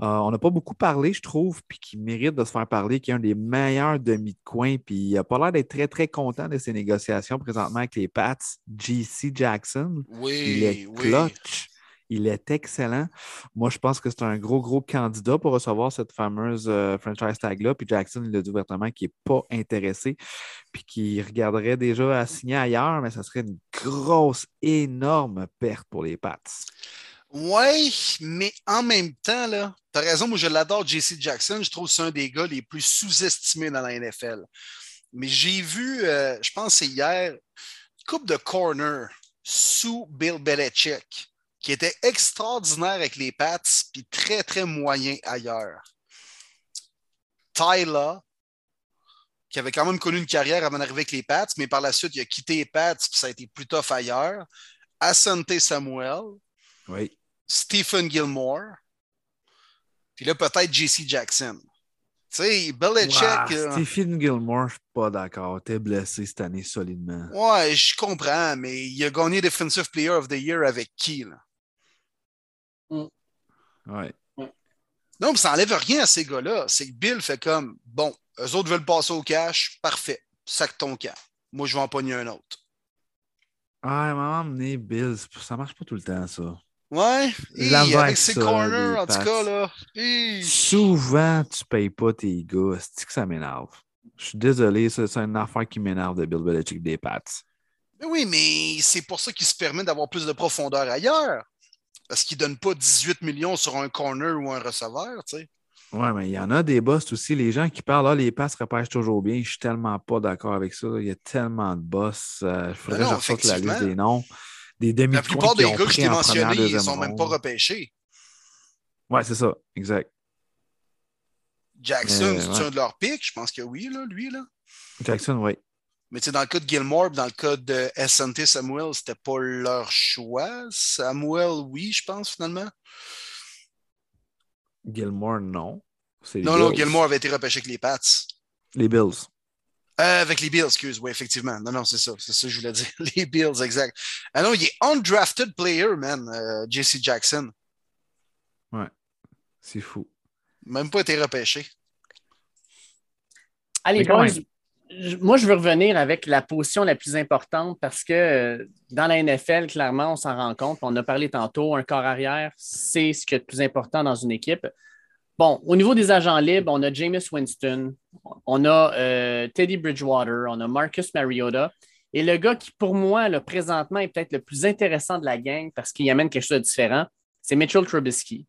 on n'a pas beaucoup parlé, je trouve, puis qui mérite de se faire parler, qui est un des meilleurs demi de coin, puis il n'a pas l'air d'être très, très content de ses négociations présentement avec les Pats. JC Jackson, Oui, il est oui. clutch. Il est excellent. Moi, je pense que c'est un gros, gros candidat pour recevoir cette fameuse euh, franchise tag-là. Puis Jackson, il a dit ouvertement qu'il n'est pas intéressé, puis qu'il regarderait déjà à signer ailleurs, mais ça serait une grosse, énorme perte pour les Pats. Ouais, mais en même temps, là, t'as raison, moi je l'adore, JC Jackson. Je trouve que c'est un des gars les plus sous-estimés dans la NFL. Mais j'ai vu, euh, je pense c'est hier, coupe de corner sous Bill Belichick, qui était extraordinaire avec les Pats, puis très, très moyen ailleurs. Tyler, qui avait quand même connu une carrière avant d'arriver avec les Pats, mais par la suite, il a quitté les Pats, puis ça a été plus tough ailleurs. Asante Samuel, Oui. Stephen Gilmore, puis là, peut-être JC Jackson. Tu sais, Belichick. Wow, euh, Stephen Gilmore, je suis pas d'accord. T'es blessé cette année solidement. ouais, je comprends, mais il a gagné Defensive Player of the Year avec qui, là? Ouais. Non, mais ça n'enlève rien à ces gars-là. C'est que Bill fait comme, bon, eux autres veulent passer au cash, parfait, sac ton camp. Moi, je vais en pogner un autre. Ah, maman, Bills, ça marche pas tout le temps, ça. Ouais, hi, avec ses ça, corners, les en tout cas, là. hi. Souvent, tu payes pas tes gars. C'est que ça m'énerve? Je suis désolé, c'est une affaire qui m'énerve de Bill Belichick des Pats. Mais oui, mais c'est pour ça qu'il se permet d'avoir plus de profondeur ailleurs. Parce qu'il ne donne pas 18 millions sur un corner ou un receveur, tu sais. Ouais, mais il y en a des boss aussi. Les gens qui parlent, ah, les passes repêchent toujours bien. Je suis tellement pas d'accord avec ça. Il y a tellement de boss. Euh, Il faudrait Mais non, que je ressorte la liste des noms. Des demi La plupart des gars que je t'ai mentionnés, ils ne sont même pas repêchés. Ouais, c'est ça. Exact. Jackson, Mais, c'est ouais. un de leurs pics? Je pense que oui, là, lui. Là. Jackson, oui. Mais tu sais, dans le cas de Gilmore, dans le cas de SNT Samuel, c'était pas leur choix. Samuel, oui, je pense, finalement. Gilmore, non. Non, non, Bills. Gilmore avait été repêché avec les Pats. Les Bills. Euh, avec les Bills, excuse, oui, effectivement. Non, non, c'est ça. C'est ça que je voulais dire. Les Bills, exact. Ah non, il est undrafted player, man, euh, JC Jackson. C'est fou. Même pas été repêché. Allez, même. moi, je veux revenir avec la position la plus importante parce que euh, dans la NFL, clairement, on s'en rend compte. On a parlé tantôt, un corps arrière, c'est ce qui est le plus important dans une équipe. Bon, au niveau des agents libres, on a Jameis Winston, on a euh, Teddy Bridgewater, on a Marcus Mariota. Et le gars qui, pour moi, là, présentement, est peut-être le plus intéressant de la gang parce qu'il amène quelque chose de différent, c'est Mitchell Trubisky.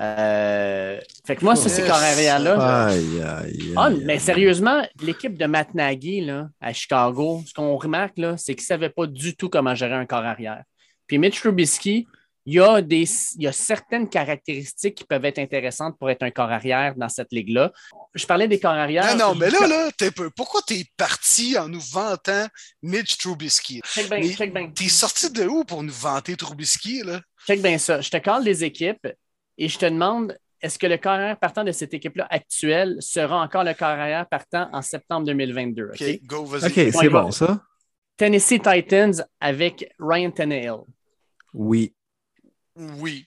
Euh, fait que moi, c'est ces carrières-là. Ah, mais sérieusement, l'équipe de Matt Nagy là, à Chicago, ce qu'on remarque, là, c'est qu'ils ne savaient pas du tout comment gérer un corps arrière. Puis Mitch Trubisky, il y, a des, il y a certaines caractéristiques qui peuvent être intéressantes pour être un corps arrière dans cette ligue-là. Je parlais des corps arrière. Non, non, mais là, là pourquoi tu es parti en nous vantant Mitch Trubisky? Check bien, check bien. T'es sorti de où pour nous vanter Trubisky, là? Check bien ça. Je te colle les équipes et je te demande, est-ce que le carrière partant de cette équipe-là actuelle sera encore le carrière partant en septembre 2022? OK, go, vas-y. OK, c'est bon, ça. Tennessee Titans avec Ryan Tannehill. Oui. Oui.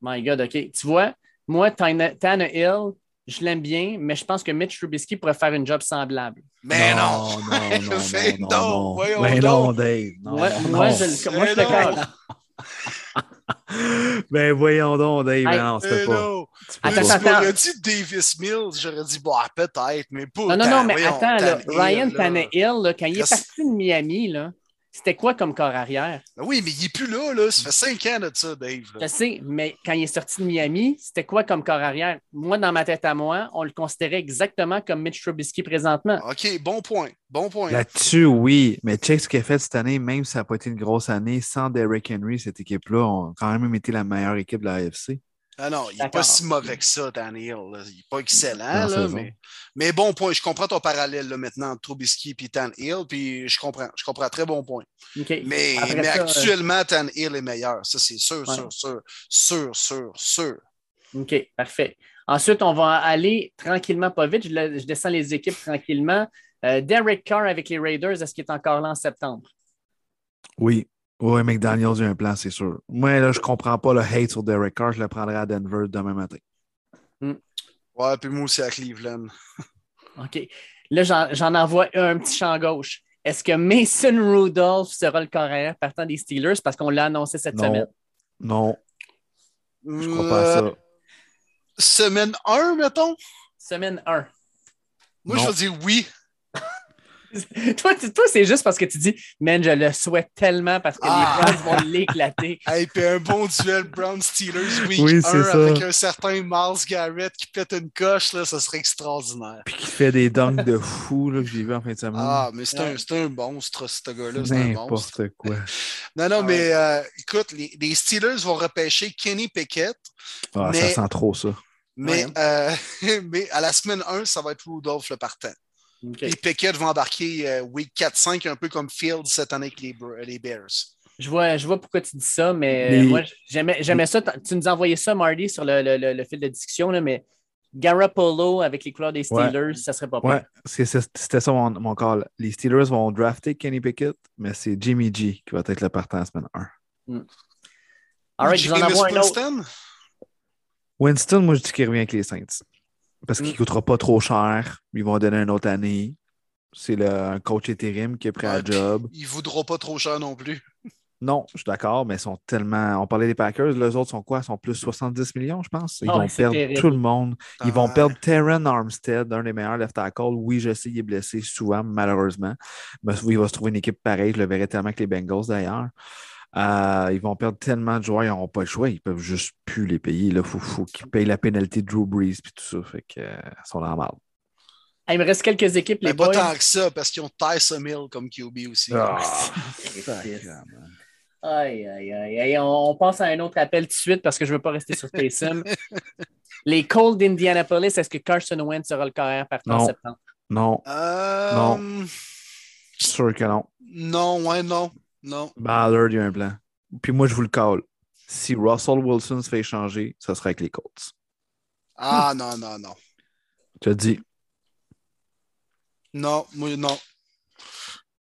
My God, OK. Tu vois, moi, Tannehill, je l'aime bien, mais je pense que Mitch Trubisky pourrait faire une job semblable. Mais non! Non, non, non, non, non, Mais non, Dave. moi, moi, je, moi, je le ben voyons donc, Dave. non, c'était pas. Attends, si attends. dit Davis Mills, j'aurais dit, bon, peut-être, mais pas. Non, non, non, mais attends, Ryan Tannehill, quand il est parti de Miami, là, c'était quoi comme corps arrière? Ben oui, mais il n'est plus là, là. Ça fait cinq ans de ça, Dave. Je sais, mais quand il est sorti de Miami, c'était quoi comme corps arrière? Moi, dans ma tête à moi, on le considérait exactement comme Mitch Trubisky présentement. OK, bon point. Bon point. Là-dessus, oui. Mais check ce qu'il a fait cette année, même si ça n'a pas été une grosse année, sans Derrick Henry, cette équipe-là a quand même été la meilleure équipe de la AFC. Ah non, il n'est pas si mauvais que ça, Daniel. Il n'est pas excellent, là, mais, mais, bon point. Je comprends ton parallèle là, maintenant entre Trubisky et Tan Hill, puis je comprends. Je comprends très bon point. Mais, mais actuellement, Tan Hill est meilleur. Ça, c'est sûr, sûr, sûr, sûr, sûr, sûr. OK, parfait. Ensuite, on va aller tranquillement, pas vite. Je, descends les équipes tranquillement. Euh, Derek Carr avec les Raiders, est-ce qu'il est encore là en septembre? Oui. Oui, McDaniels a un plan, c'est sûr. Moi, là, je comprends pas le hate sur Derek Carr. Je le prendrai à Denver demain matin. Hmm. Ouais, puis moi aussi à Cleveland. OK. Là, j'en envoie un petit champ gauche. Est-ce que Mason Rudolph sera le carrière partant des Steelers? Parce qu'on l'a annoncé cette semaine? Non. Je crois pas à ça. Euh, semaine 1, mettons? Semaine 1. Moi, je vais dire oui. toi, toi c'est juste parce que tu dis, man, je le souhaite tellement parce que les ah! Browns vont l'éclater. Et puis un bon duel Brown-Steelers week oui, 1 avec un certain Miles Garrett qui pète une coche, là, ça serait extraordinaire. Puis qui fait des dunks de fou là, que j'ai vu en fin de semaine. Ah, mais c'est un, un, monstre, ce gars-là. N'importe quoi. non, non, mais euh, écoute, les, les, Steelers vont repêcher Kenny Pickett. Ah, ça sent trop ça. Mais, euh, mais à la semaine 1, ça va être Rudolph le partant. Et Pickett va embarquer euh, week 4-5, un peu comme Field cette année avec les, les Bears. Je vois, je vois pourquoi tu dis ça, mais, moi, j'aimais ça. Tu nous as envoyé ça, Marty, sur le, le, le, fil de discussion, là, mais Garoppolo avec les couleurs des Steelers, ça serait pas Ouais, c'était ça mon, mon, call. Les Steelers vont drafter Kenny Pickett, mais c'est Jimmy G qui va être le partant la semaine 1. Mm. All right, je en Winston? Winston, moi, je dis qu'il revient avec les Saints. Parce qu'il ne mm. coûtera pas trop cher. Ils vont donner une autre année. C'est un coach intérim qui est prêt à job. Ils ne voudront pas trop cher non plus. Non, je suis d'accord, mais ils sont tellement. On parlait des Packers, les autres sont quoi? Ils sont plus 70 millions, je pense. Ils ah vont perdre tout le monde. Ils vont perdre Terran Armstead, un des meilleurs left tackle. Oui, je sais, il est blessé souvent, malheureusement. Mais il va se trouver une équipe pareille. Je le verrai tellement que les Bengals d'ailleurs. Euh, ils vont perdre tellement de joueurs, ils n'auront pas le choix. Ils peuvent juste plus les payer. Il faut, qu'ils payent la pénalité de Drew Brees et tout ça. Fait que, euh, sont dans la merde. il me reste quelques équipes. Mais pas tant que ça, parce qu'ils ont Tyson Mill comme QB aussi. Ah. aïe, aïe, aïe, On, passe à un autre appel tout de suite parce que je ne veux pas rester sur Taysom. Les Colts d'Indianapolis, est-ce que Carson Wentz sera le carrière partant en septembre? Non. Euh... Non. Sûr que non. Non, ouais, non. Non. Ballard, il y a un plan. Puis moi, je vous le call. Si Russell Wilson se fait échanger, ça sera avec les Colts. Ah, non, non, non. Tu as dit. Non, moi, non.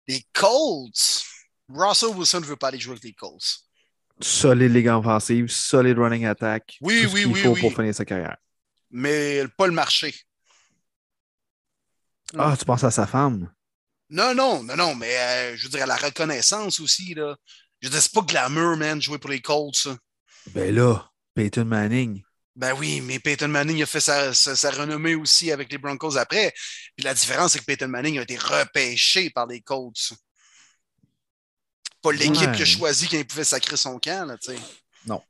Les Colts. Russell Wilson ne veut pas aller jouer avec les Colts. Solide ligue offensive, solide running attack. Oui, tout oui, ce oui. faut oui. pour finir sa carrière. Mais pas le marché. Ah, tu penses à sa femme? Non, non, non, non, mais euh, je veux dire, à la reconnaissance aussi, là. Je veux dire, c'est pas glamour, man, jouer pour les Colts, ça. Ben là, Peyton Manning. Ben oui, mais Peyton Manning a fait sa, sa, renommée aussi avec les Broncos après. Puis la différence, c'est que Peyton Manning a été repêché par les Colts. Pas l'équipe qui a choisi quand il pouvait sacrer son camp, là, tu sais. Non.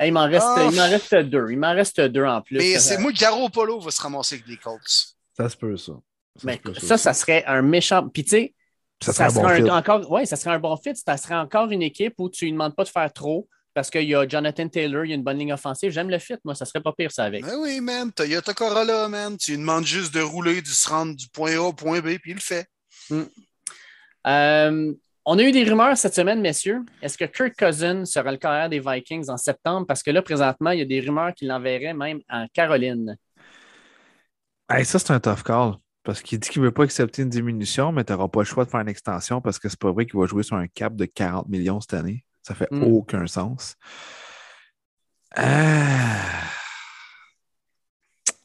il m'en reste, ah. reste deux. Il m'en reste deux en plus. Mais c'est moi, Garo Polo va se ramasser avec les Colts. Ça se peut, ça. Ça, mais ça, ça, serait un méchant. Puis tu sais, ça serait, un, bon encore, ouais, ça serait un bon fit. Ça serait encore une équipe où tu ne demandes pas de faire trop parce qu'il y a Jonathan Taylor, il y a une bonne ligne offensive. J'aime le fit, moi, ça serait pas pire ça avec. Ben oui, man. Toyota Corolla, man. Tu lui demandes juste de rouler, de se rendre du point A au point B, puis il le fait. Hmm. Euh, on a eu des rumeurs cette semaine, messieurs. Est-ce que Kirk Cousin sera le carrière des Vikings en septembre? Parce que là, présentement, il y a des rumeurs qu'il l'enverrait même en Caroline. ça, c'est un tough call. Parce qu'il dit qu'il ne veut pas accepter une diminution, mais tu n'auras pas le choix de faire une extension parce que c'est pas vrai qu'il va jouer sur un cap de 40 millions cette année. Ça fait hmm. aucun sens. Ah.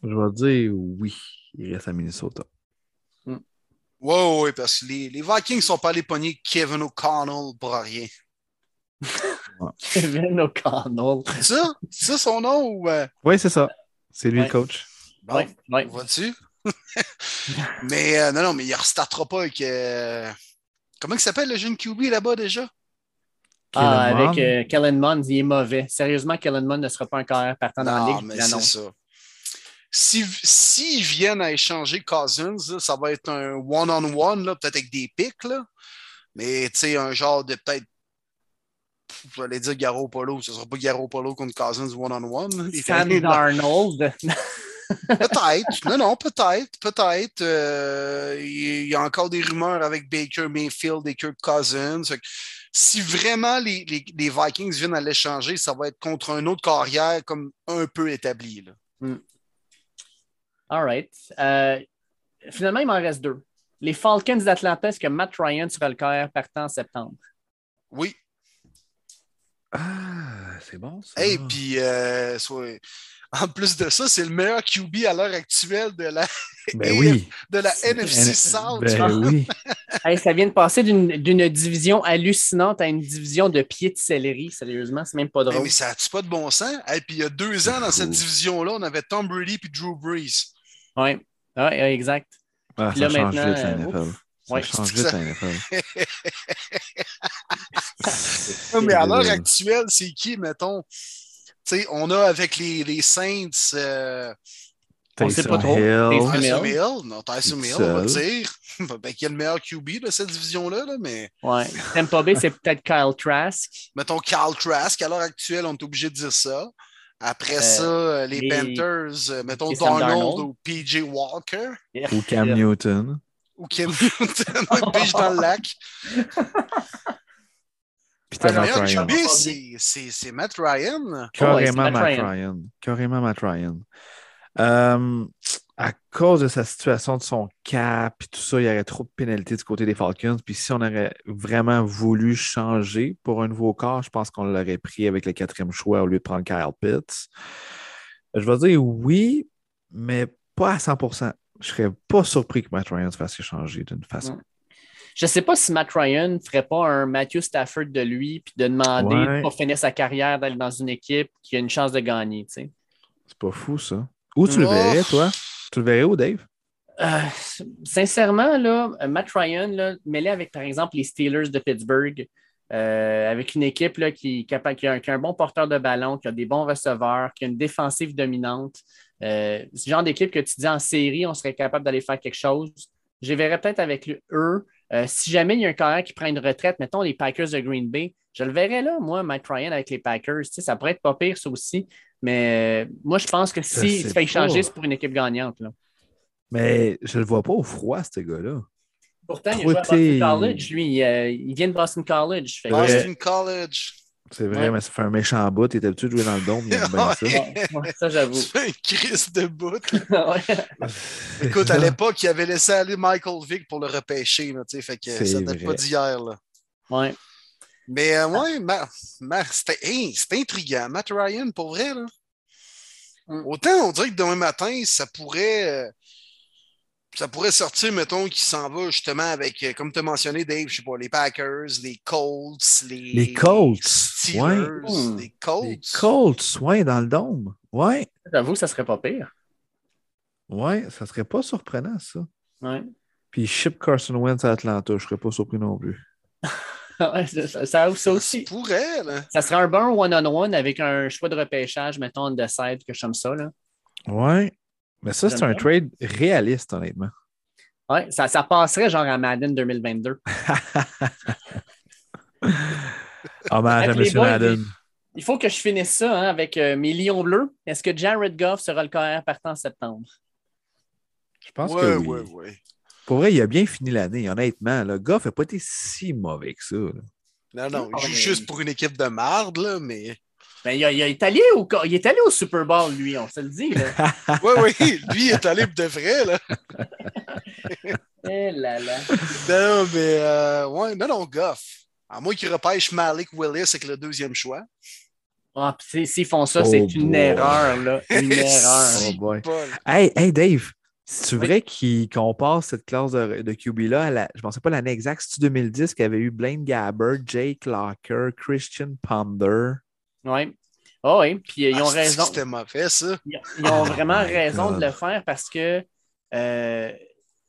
Je vais dire oui, il reste à Minnesota. Mm. Oui, oui, parce que les, les Vikings ne sont pas allés pogner Kevin O'Connell pour rien. Kevin O'Connell. C'est ça? C'est ça son nom? Ou... Euh? Oui, c'est ça. C'est lui le coach. Bon, ouais, vois-tu? mais euh, non, non, mais il ne restartera pas avec. Euh, comment il s'appelle le jeune QB là-bas déjà? Ah, avec euh, Kellen Mond, il est mauvais. Sérieusement, Kellen Mond ne sera pas un carrière partant dans la ligue. Mais c'est ça. S'ils si, viennent à échanger Cousins, ça va être un one-on-one, peut-être avec des pics. Là. Mais tu sais, un genre de peut-être. J'allais dire Garo Polo. Ce ne sera pas Garo Polo contre Cousins one-on-one. Sam Darnold. peut-être. Non, non, peut-être. Peut-être. Euh, il y a encore des rumeurs avec Baker Mayfield et Kirk Cousins. Si vraiment les, Vikings viennent à l'échanger, ça va être contre un autre carrière comme un peu établi. Là. Hmm. All right. Euh, finalement, il m'en reste deux. Les Falcons d'Atlanta, est-ce que Matt Ryan sera le carrière partant en septembre? Oui. Ah, c'est bon ça. Et puis, euh, en plus de ça, c'est le meilleur QB à l'heure actuelle de la, ben de la NFC South. Ben oui. ça vient de passer d'une division hallucinante à une division de pieds de céleri. Sérieusement, c'est même pas drôle. Mais, ça n'a-tu pas de bon sens? Et puis il y a deux ans, dans cette division-là, on avait Tom Brady et Drew Brees. Oui, ouais, exact. Ah, ça là, change maintenant, vite, la NFL. Ça change vite, la NFL. mais à l'heure actuelle, c'est qui, mettons? Sais, on a avec les, les Saints. Euh, on sait pas trop. Tyson Hill. Non, Tyson Hill, on va dire. ben, qui est le meilleur QB de cette division-là. Là, mais... Ouais. Tampa Bay, c'est peut-être Kyle Trask. Mettons Kyle Trask. À l'heure actuelle, on est obligé de dire ça. Après euh, ça, les, Panthers, euh, mettons Donald ou PJ Walker. Ou Cam Newton. Ou Cam Newton, pige dans le lac. C'est Matt Ryan. Carrément Matt, Ryan. Carrément Matt Ryan. Euh, à cause de sa situation de son cap et tout ça, il y aurait trop de pénalités du côté des Falcons. Puis si on aurait vraiment voulu changer pour un nouveau corps, je pense qu'on l'aurait pris avec le quatrième choix au lieu de prendre Kyle Pitts. Je vais dire oui, mais pas à 100% Je serais pas surpris que Matt Ryan se fasse échanger d'une façon. Je ne sais pas si Matt Ryan ne ferait pas un Matthew Stafford de lui puis de demander pour finir sa carrière d'aller dans une équipe qui a une chance de gagner. C'est pas fou, ça. Où tu le verrais, toi? Tu le verrais où, Dave? Euh, sincèrement, là, Matt Ryan, là, mêlé avec, par exemple, les Steelers de Pittsburgh, euh, avec une équipe là, qui, qui, a, qui, a, un bon porteur de ballon, qui a des bons receveurs, qui a une défensive dominante. Euh, ce genre d'équipe que tu dis en série, on serait capable d'aller faire quelque chose. Je verrais peut-être avec eux euh, si jamais il y a un carrière qui prend une retraite, mettons les Packers de Green Bay, je le verrais là, moi, Matt Ryan avec les Packers. Ça pourrait être pas pire, ça aussi. Mais euh, moi, je pense que si tu fais changer, c'est pour une équipe gagnante. Là. Mais je le vois pas au froid, ce gars-là. Pourtant, il joue à Boston College, lui. Euh, il vient de Boston College. Boston College. C'est vrai, mais ça fait un méchant bout. Il était habitué de jouer dans le dôme. Il aime bien ça. Ouais, ça, j'avoue. C'est un crise de bout. Écoute, à l'époque, il avait laissé aller Michael Vick pour le repêcher. Là, fait que ça date pas d'hier. Ouais. Mais euh, ouais, c'était hey, intriguant. Matt Ryan, pour vrai. Là. Mm. Autant on dirait que demain matin, ça pourrait. Euh, ça pourrait sortir, mettons, qui s'en va justement avec, euh, comme tu as mentionné, Dave, je sais pas, les Packers, les Colts, les. Les Colts. Steelers, ouais. les Colts. Les Colts, ouais, dans le dôme. Ouais. J'avoue que ça serait pas pire. Ouais, ça serait pas surprenant, ça. Ouais. Puis ship Carson Wentz à Atlanta, je serais pas surpris non plus. ouais, ça, ça, ça, ça aussi. Ça pourrait, là. Ça serait un bon one-on-one avec un choix de repêchage, mettons, de side, que j'aime ça, là. Ouais. Mais ça, c'est un trade réaliste, honnêtement. Ouais, ça, ça passerait genre à Madden 2022. Hommage à M. Madden. Il faut que je finisse ça hein, avec euh, mes Lions bleus. Est-ce que Jared Goff sera le carrière partant en septembre? Je pense ouais, que oui. ouais, ouais. Pour vrai, il a bien fini l'année, honnêtement. Le Goff n'a pas été si mauvais que ça. là. Non, non, il Ah, joue juste pour une équipe de marde, là, mais. Ben, il, a- il a- il est allé au, il est allé au Super Bowl, lui, on se le dit. Là. Oui, oui, lui il est allé de vrai, là. Eh là là. Non, mais, euh, ouais, non, non, Goff. À moins qu'il repêche Malik Willis avec le deuxième choix. Ah, puis c'est- S'ils font ça, Oh c'est une boy. erreur, là. Une erreur. Oh boy. Hey, hey Dave, c'est Oui. vrai qu'il- qu'on passe cette classe de, de QB-là à la. Je ne sais pas l'année exacte, c'est 2010 qu'il y avait eu Blaine Gabbert, Jake Locker, Christian Ponder? Oui. Oh, oui. Puis ils ont Ah, raison. que C'était mauvais, ça. Ils ils ont vraiment my raison God. de le faire parce que, euh,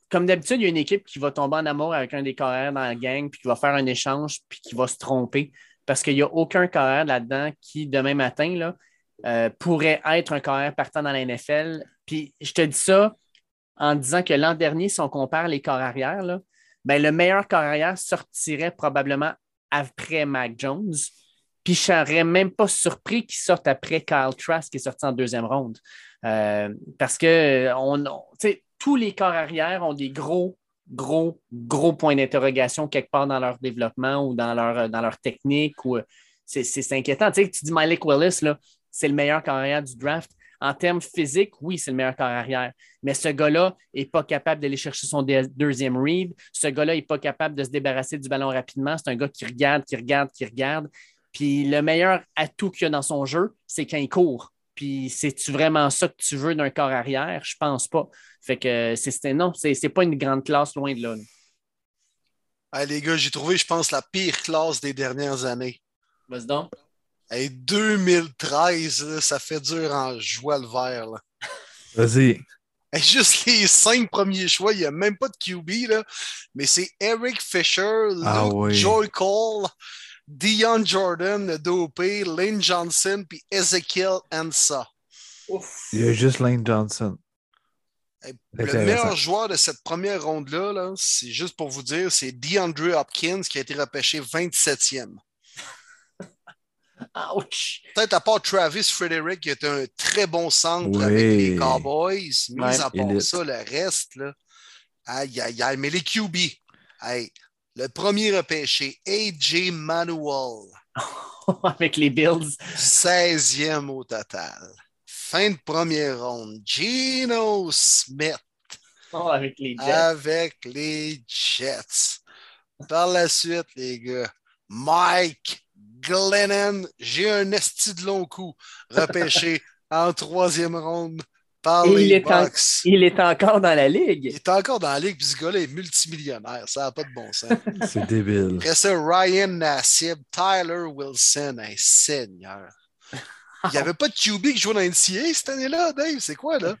comme d'habitude, il y a une équipe qui va tomber en amour avec un des carrières dans la gang, puis qui va faire un échange, puis qui va se tromper. Parce qu'il n'y a aucun carrière là-dedans qui, demain matin, là, euh, pourrait être un carrière partant dans la NFL. Puis je te dis ça en disant que l'an dernier, si on compare les corps arrière, là, ben, le meilleur corps arrière sortirait probablement après Mac Jones. Puis je serais même pas surpris qu'il sorte après Kyle Trask qui est sorti en deuxième ronde. Euh, parce que sais, tous les corps arrière ont des gros, gros, gros points d'interrogation quelque part dans leur développement ou dans leur, technique. Euh, c'est, c'est- inquiétant. Tu tu dis Malik Willis, c'est le meilleur corps arrière du draft. En termes physiques, oui, c'est le meilleur corps arrière. Mais ce gars-là n'est pas capable d'aller chercher son deuxième read. Ce gars-là n'est pas capable de se débarrasser du ballon rapidement. C'est un gars qui regarde, qui regarde, qui regarde. Puis le meilleur atout qu'il y a dans son jeu, c'est quand il court. Puis c'est-tu vraiment ça que tu veux d'un corps arrière? Je pense pas. Fait que c'est, non, c'est, c'est pas une grande classe loin de là. là. Hey, les gars, j'ai trouvé, je pense, la pire classe des dernières années. Vas-y donc. Hey, 2013, là, ça fait dur en joie le vert. Vas-y. Hey, juste les cinq premiers choix, il n'y a même pas de QB, là, mais c'est Eric Fisher, Luke Ah oui. Joy Cole, Dion Jordan, le DOP, Lane Johnson, puis Ezekiel Ansa. Ouf. Il y a juste Lane Johnson. Le meilleur joueur de cette première ronde-là, là, c'est juste pour vous dire, c'est DeAndre Hopkins qui a été repêché 27e. Ouch. Peut-être à part Travis Frederick, qui est un très bon centre Oui. avec les Cowboys, mais à part ça, le reste, là, aïe, aïe, aïe. Mais les QB, le premier repêché, AJ Manuel, Avec les Bills. 16e au total. Fin de première ronde, Geno Smith Oh, avec les Jets. avec les Jets. Par la suite, les gars, Mike Glennon, j'ai un esti de long coup, repêché en troisième ronde par Et il est en- Bucks. Il est encore dans la ligue. Il est encore dans la ligue, puis ce gars-là est multimillionnaire. Ça n'a pas de bon sens. C'est débile. Après ça, Ryan Nassib, Tyler Wilson, un seigneur. Il n'y avait pas de QB qui jouait dans NCA cette année-là, Dave? C'est quoi, là?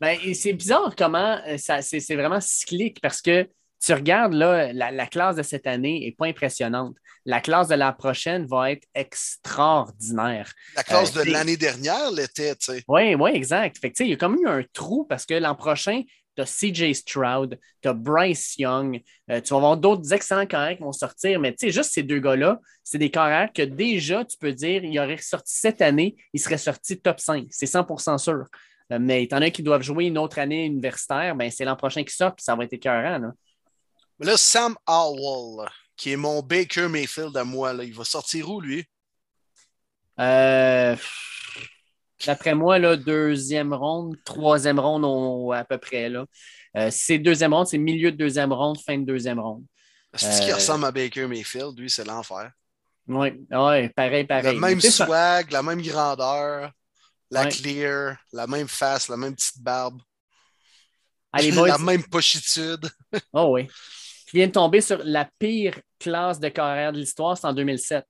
Ben, c'est bizarre comment euh, ça, c'est, c'est vraiment cyclique parce que tu regardes là, la, la classe de cette année n'est pas impressionnante. La classe de la prochaine va être extraordinaire. La classe Euh, de l'année dernière l'était, tu sais. Oui, oui, exact. Fait que, tu sais, il y a comme eu un trou parce que l'an prochain, tu as CJ Stroud, tu as Bryce Young, euh, tu vas avoir d'autres excellents carrières qui vont sortir, mais tu sais, juste ces deux gars-là, c'est des carrières que déjà, tu peux dire, il aurait sorti cette année, il serait sorti top 5. C'est 100% sûr. Euh, mais étant donné qu'ils doivent jouer une autre année universitaire, ben, c'est l'an prochain qui sort, puis ça va être écœurant. Là. Mais là, Sam Howell, qui est mon Baker Mayfield à moi, là, il va sortir où, lui? Euh, D'après moi, là, deuxième ronde, troisième ronde à peu près. Là. Euh, c'est deuxième ronde, c'est milieu de deuxième ronde, fin de deuxième ronde. C'est ce qui Euh, ressemble à Baker Mayfield, lui, c'est l'enfer. Oui, ouais, pareil, pareil. Le même swag, la même grandeur, la Ouais. clear, la même face, la même petite barbe. la même pochitude. oh oui. Qui vient de tomber sur la pire classe de carrière de l'histoire, c'est en 2007.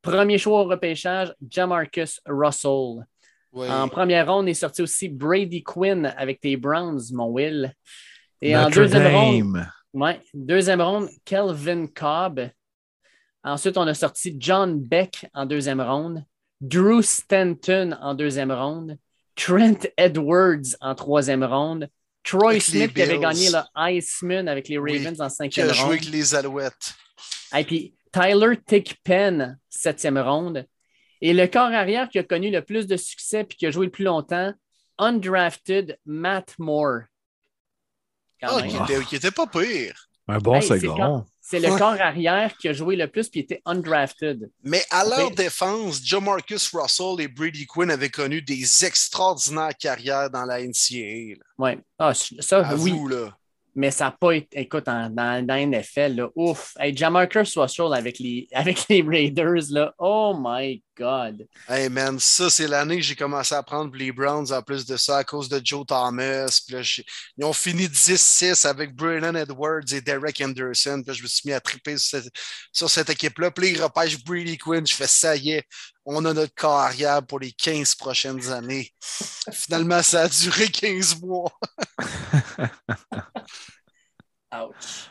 Premier choix au repêchage, Jamarcus Russell. En première ronde est sorti aussi Brady Quinn avec tes Browns, mon Will. Et en deuxième ronde, ouais, deuxième ronde, Kelvin Cobb. Ensuite, on a sorti John Beck en deuxième ronde, Drew Stanton en deuxième ronde, Trent Edwards en troisième ronde, Troy Smith qui avait gagné le Iceman avec les Ravens en cinquième ronde. Qui a joué avec les Alouettes. Et puis Tyler Tickpen, septième ronde. Et le corps arrière qui a connu le plus de succès et qui a joué le plus longtemps, undrafted Matt Moore. Ah, qui, était, pas pire. Un bon second. C'est le corps arrière qui a joué le plus et était undrafted. Mais à leur défense, Joe Marcus Russell et Brady Quinn avaient connu des extraordinaires carrières dans la NCAA. Oui. Ah, ça, oui. là mais ça n'a pas été. Écoute, dans, dans, dans NFL, là, ouf. Hey, Jamarcus Russell avec les, avec les Raiders, là, oh my God. Hey man, ça, c'est l'année que j'ai commencé à prendre les Browns en plus de ça à cause de Joe Thomas. Puis là, ils ont fini 10-6 avec Brandon Edwards et Derek Anderson. Puis je me suis mis à triper sur cette, sur cette équipe-là. Puis là, ils repêchent Brady Quinn. Je fais ça y est, on a notre carrière pour les 15 prochaines années. Finalement, ça a duré 15 mois. Ouch.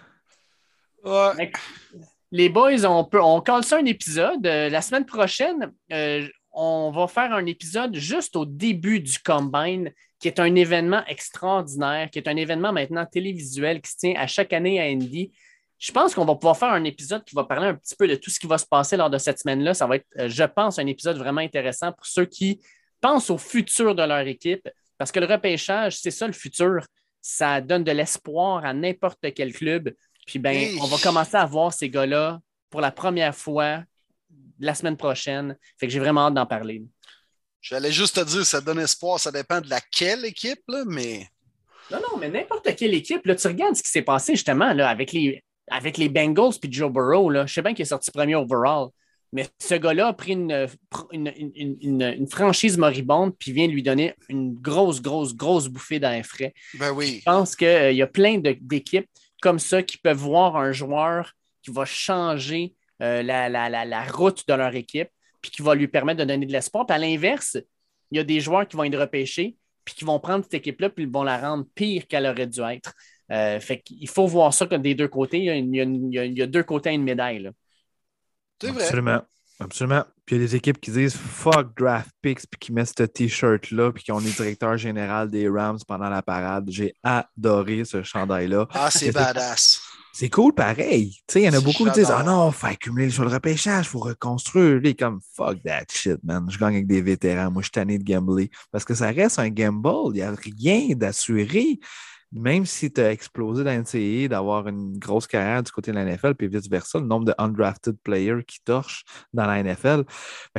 Les boys, on peut on colle ça un épisode. Euh, la semaine prochaine, euh, on va faire un épisode juste au début du Combine, qui est un événement extraordinaire, qui est un événement maintenant télévisuel qui se tient à chaque année à Indy. Je pense qu'on va pouvoir faire un épisode qui va parler un petit peu de tout ce qui va se passer lors de cette semaine-là. Ça va être, euh, je pense, un épisode vraiment intéressant pour ceux qui pensent au futur de leur équipe, parce que le repêchage, c'est ça le futur. Ça donne de l'espoir à n'importe quel club. Puis ben, on va commencer à voir ces gars-là pour la première fois la semaine prochaine. Fait que j'ai vraiment hâte d'en parler. J'allais juste te dire, ça donne espoir, ça dépend de laquelle équipe, là, mais. Non, non, mais n'importe quelle équipe. Là, tu regardes ce qui s'est passé justement là, avec les, avec les Bengals puis Joe Burrow, là, je sais bien qu'il est sorti premier overall, mais ce gars-là a pris une, une, franchise moribonde puis vient lui donner une grosse, grosse, grosse bouffée d'air frais. Ben oui. Je pense qu'il euh, y a plein d'équipes comme ça qui peuvent voir un joueur qui va changer euh, la, la, route de leur équipe puis qui va lui permettre de donner de l'espoir. Puis à l'inverse, il y a des joueurs qui vont être repêchés puis qui vont prendre cette équipe-là puis vont la rendre pire qu'elle aurait dû être. Euh, fait qu'il faut voir ça comme des deux côtés. Il y a, deux côtés à une médaille. C'est vrai. Absolument. Absolument. Puis il y a des équipes qui disent fuck draft picks, puis qui mettent ce t-shirt-là, puis qui ont les directeurs général des Rams pendant la parade. J'ai adoré ce chandail-là. Ah, c'est badass. C'est cool pareil. Il y en a beaucoup qui disent Ah non, il faut accumuler sur le repêchage, il faut reconstruire. Lui, comme fuck that shit, man. Je gagne avec des vétérans. Moi, je suis tanné de gambler. Parce que ça reste un gamble. Il n'y a rien d'assuré même si tu as explosé dans l'NCAA, d'avoir une grosse carrière du côté de la NFL, puis vice-versa, le nombre de undrafted players qui torchent dans la NFL.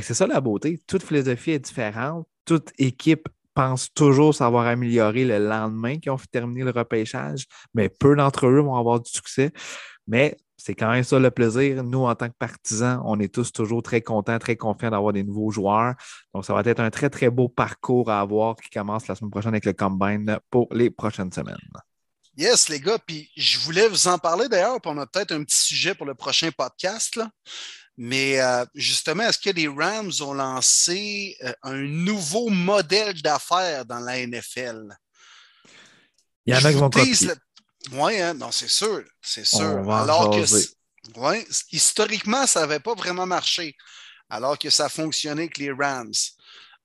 C'est ça la beauté. Toute philosophie est différente. Toute équipe pense toujours savoir améliorer le lendemain qu'ils ont terminé le repêchage, mais peu d'entre eux vont avoir du succès. Mais c'est quand même ça le plaisir. Nous, en tant que partisans, on est tous toujours très contents, très confiants d'avoir des nouveaux joueurs. Donc, ça va être un très, très beau parcours à avoir qui commence la semaine prochaine avec le Combine pour les prochaines semaines. Yes, les gars. Puis je voulais vous en parler d'ailleurs, puis on a peut-être un petit sujet pour le prochain podcast. Mais euh, justement, est-ce que les Rams ont lancé euh, un nouveau modèle d'affaires dans la NFL? Il y en a qui vont oui, hein? non, c'est sûr. C'est sûr. Alors que, ouais, historiquement, ça n'avait pas vraiment marché, alors que ça fonctionnait avec les Rams.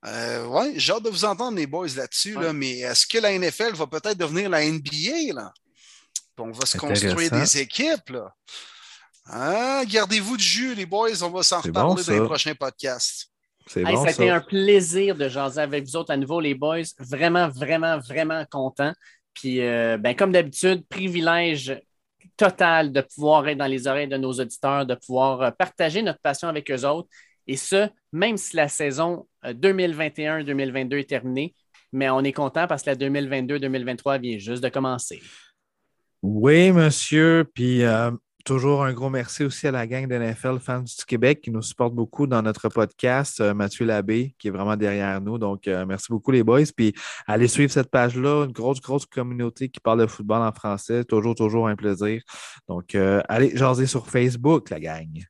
Euh, oui, j'ai hâte de vous entendre, les boys, là-dessus, là, mais est-ce que la NFL va peut-être devenir la NBA? Là? on va se construire des équipes. Là. Hein? Gardez-vous du jus, les boys, on va s'en reparler dans les prochains podcasts. C'est bon, ça a été un plaisir de jaser avec vous autres à nouveau, les boys. Vraiment, vraiment, vraiment content. Puis, euh, ben, comme d'habitude, privilège total de pouvoir être dans les oreilles de nos auditeurs, de pouvoir euh, partager notre passion avec eux autres. Et ce, même si la saison 2021-2022 euh, est terminée, mais on est content parce que la 2022-2023 vient juste de commencer. Oui, monsieur. Puis Toujours un gros merci aussi à la gang de NFL Fans du Québec qui nous supporte beaucoup dans notre podcast. Euh, Mathieu Labbé qui est vraiment derrière nous. Donc, euh, merci beaucoup les boys. Puis, allez suivre cette page-là. Une grosse, grosse communauté qui parle de football en français. Toujours, toujours un plaisir. Donc, euh, allez jaser sur Facebook, la gang.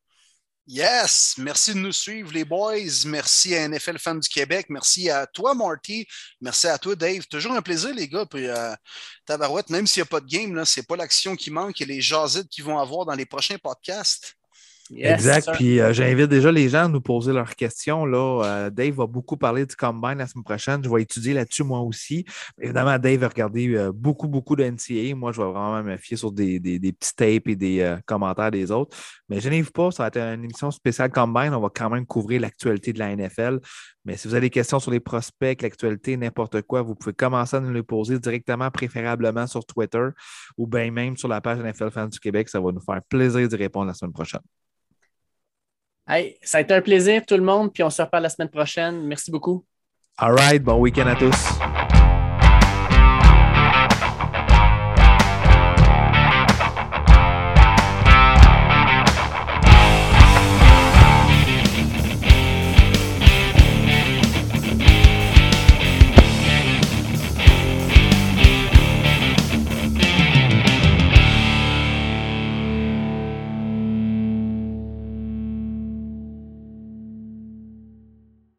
Yes, merci de nous suivre, les boys. Merci à NFL Fan du Québec. Merci à toi, Marty. Merci à toi, Dave. Toujours un plaisir, les gars. Puis, euh, Tabarouette, même s'il n'y a pas de game, ce n'est pas l'action qui manque et les jasettes qu'ils vont avoir dans les prochains podcasts exact. Puis euh, j'invite déjà les gens à nous poser leurs questions. Là. Euh, Dave va beaucoup parler du combine la semaine prochaine. Je vais étudier là-dessus moi aussi. Évidemment, Dave va regarder euh, beaucoup, beaucoup de NCA. Moi, je vais vraiment me fier sur des, des, petits tapes et des commentaires des autres. Mais je n'arrive pas, ça va être une émission spéciale combine. On va quand même couvrir l'actualité de la NFL. Mais si vous avez des questions sur les prospects, l'actualité, n'importe quoi, vous pouvez commencer à nous les poser directement, préférablement sur Twitter ou bien même sur la page NFL Fans du Québec. Ça va nous faire plaisir d'y répondre la semaine prochaine. Hey, ça a été un plaisir, tout le monde, puis on se reparle la semaine prochaine. Merci beaucoup. All right, bon week-end à tous.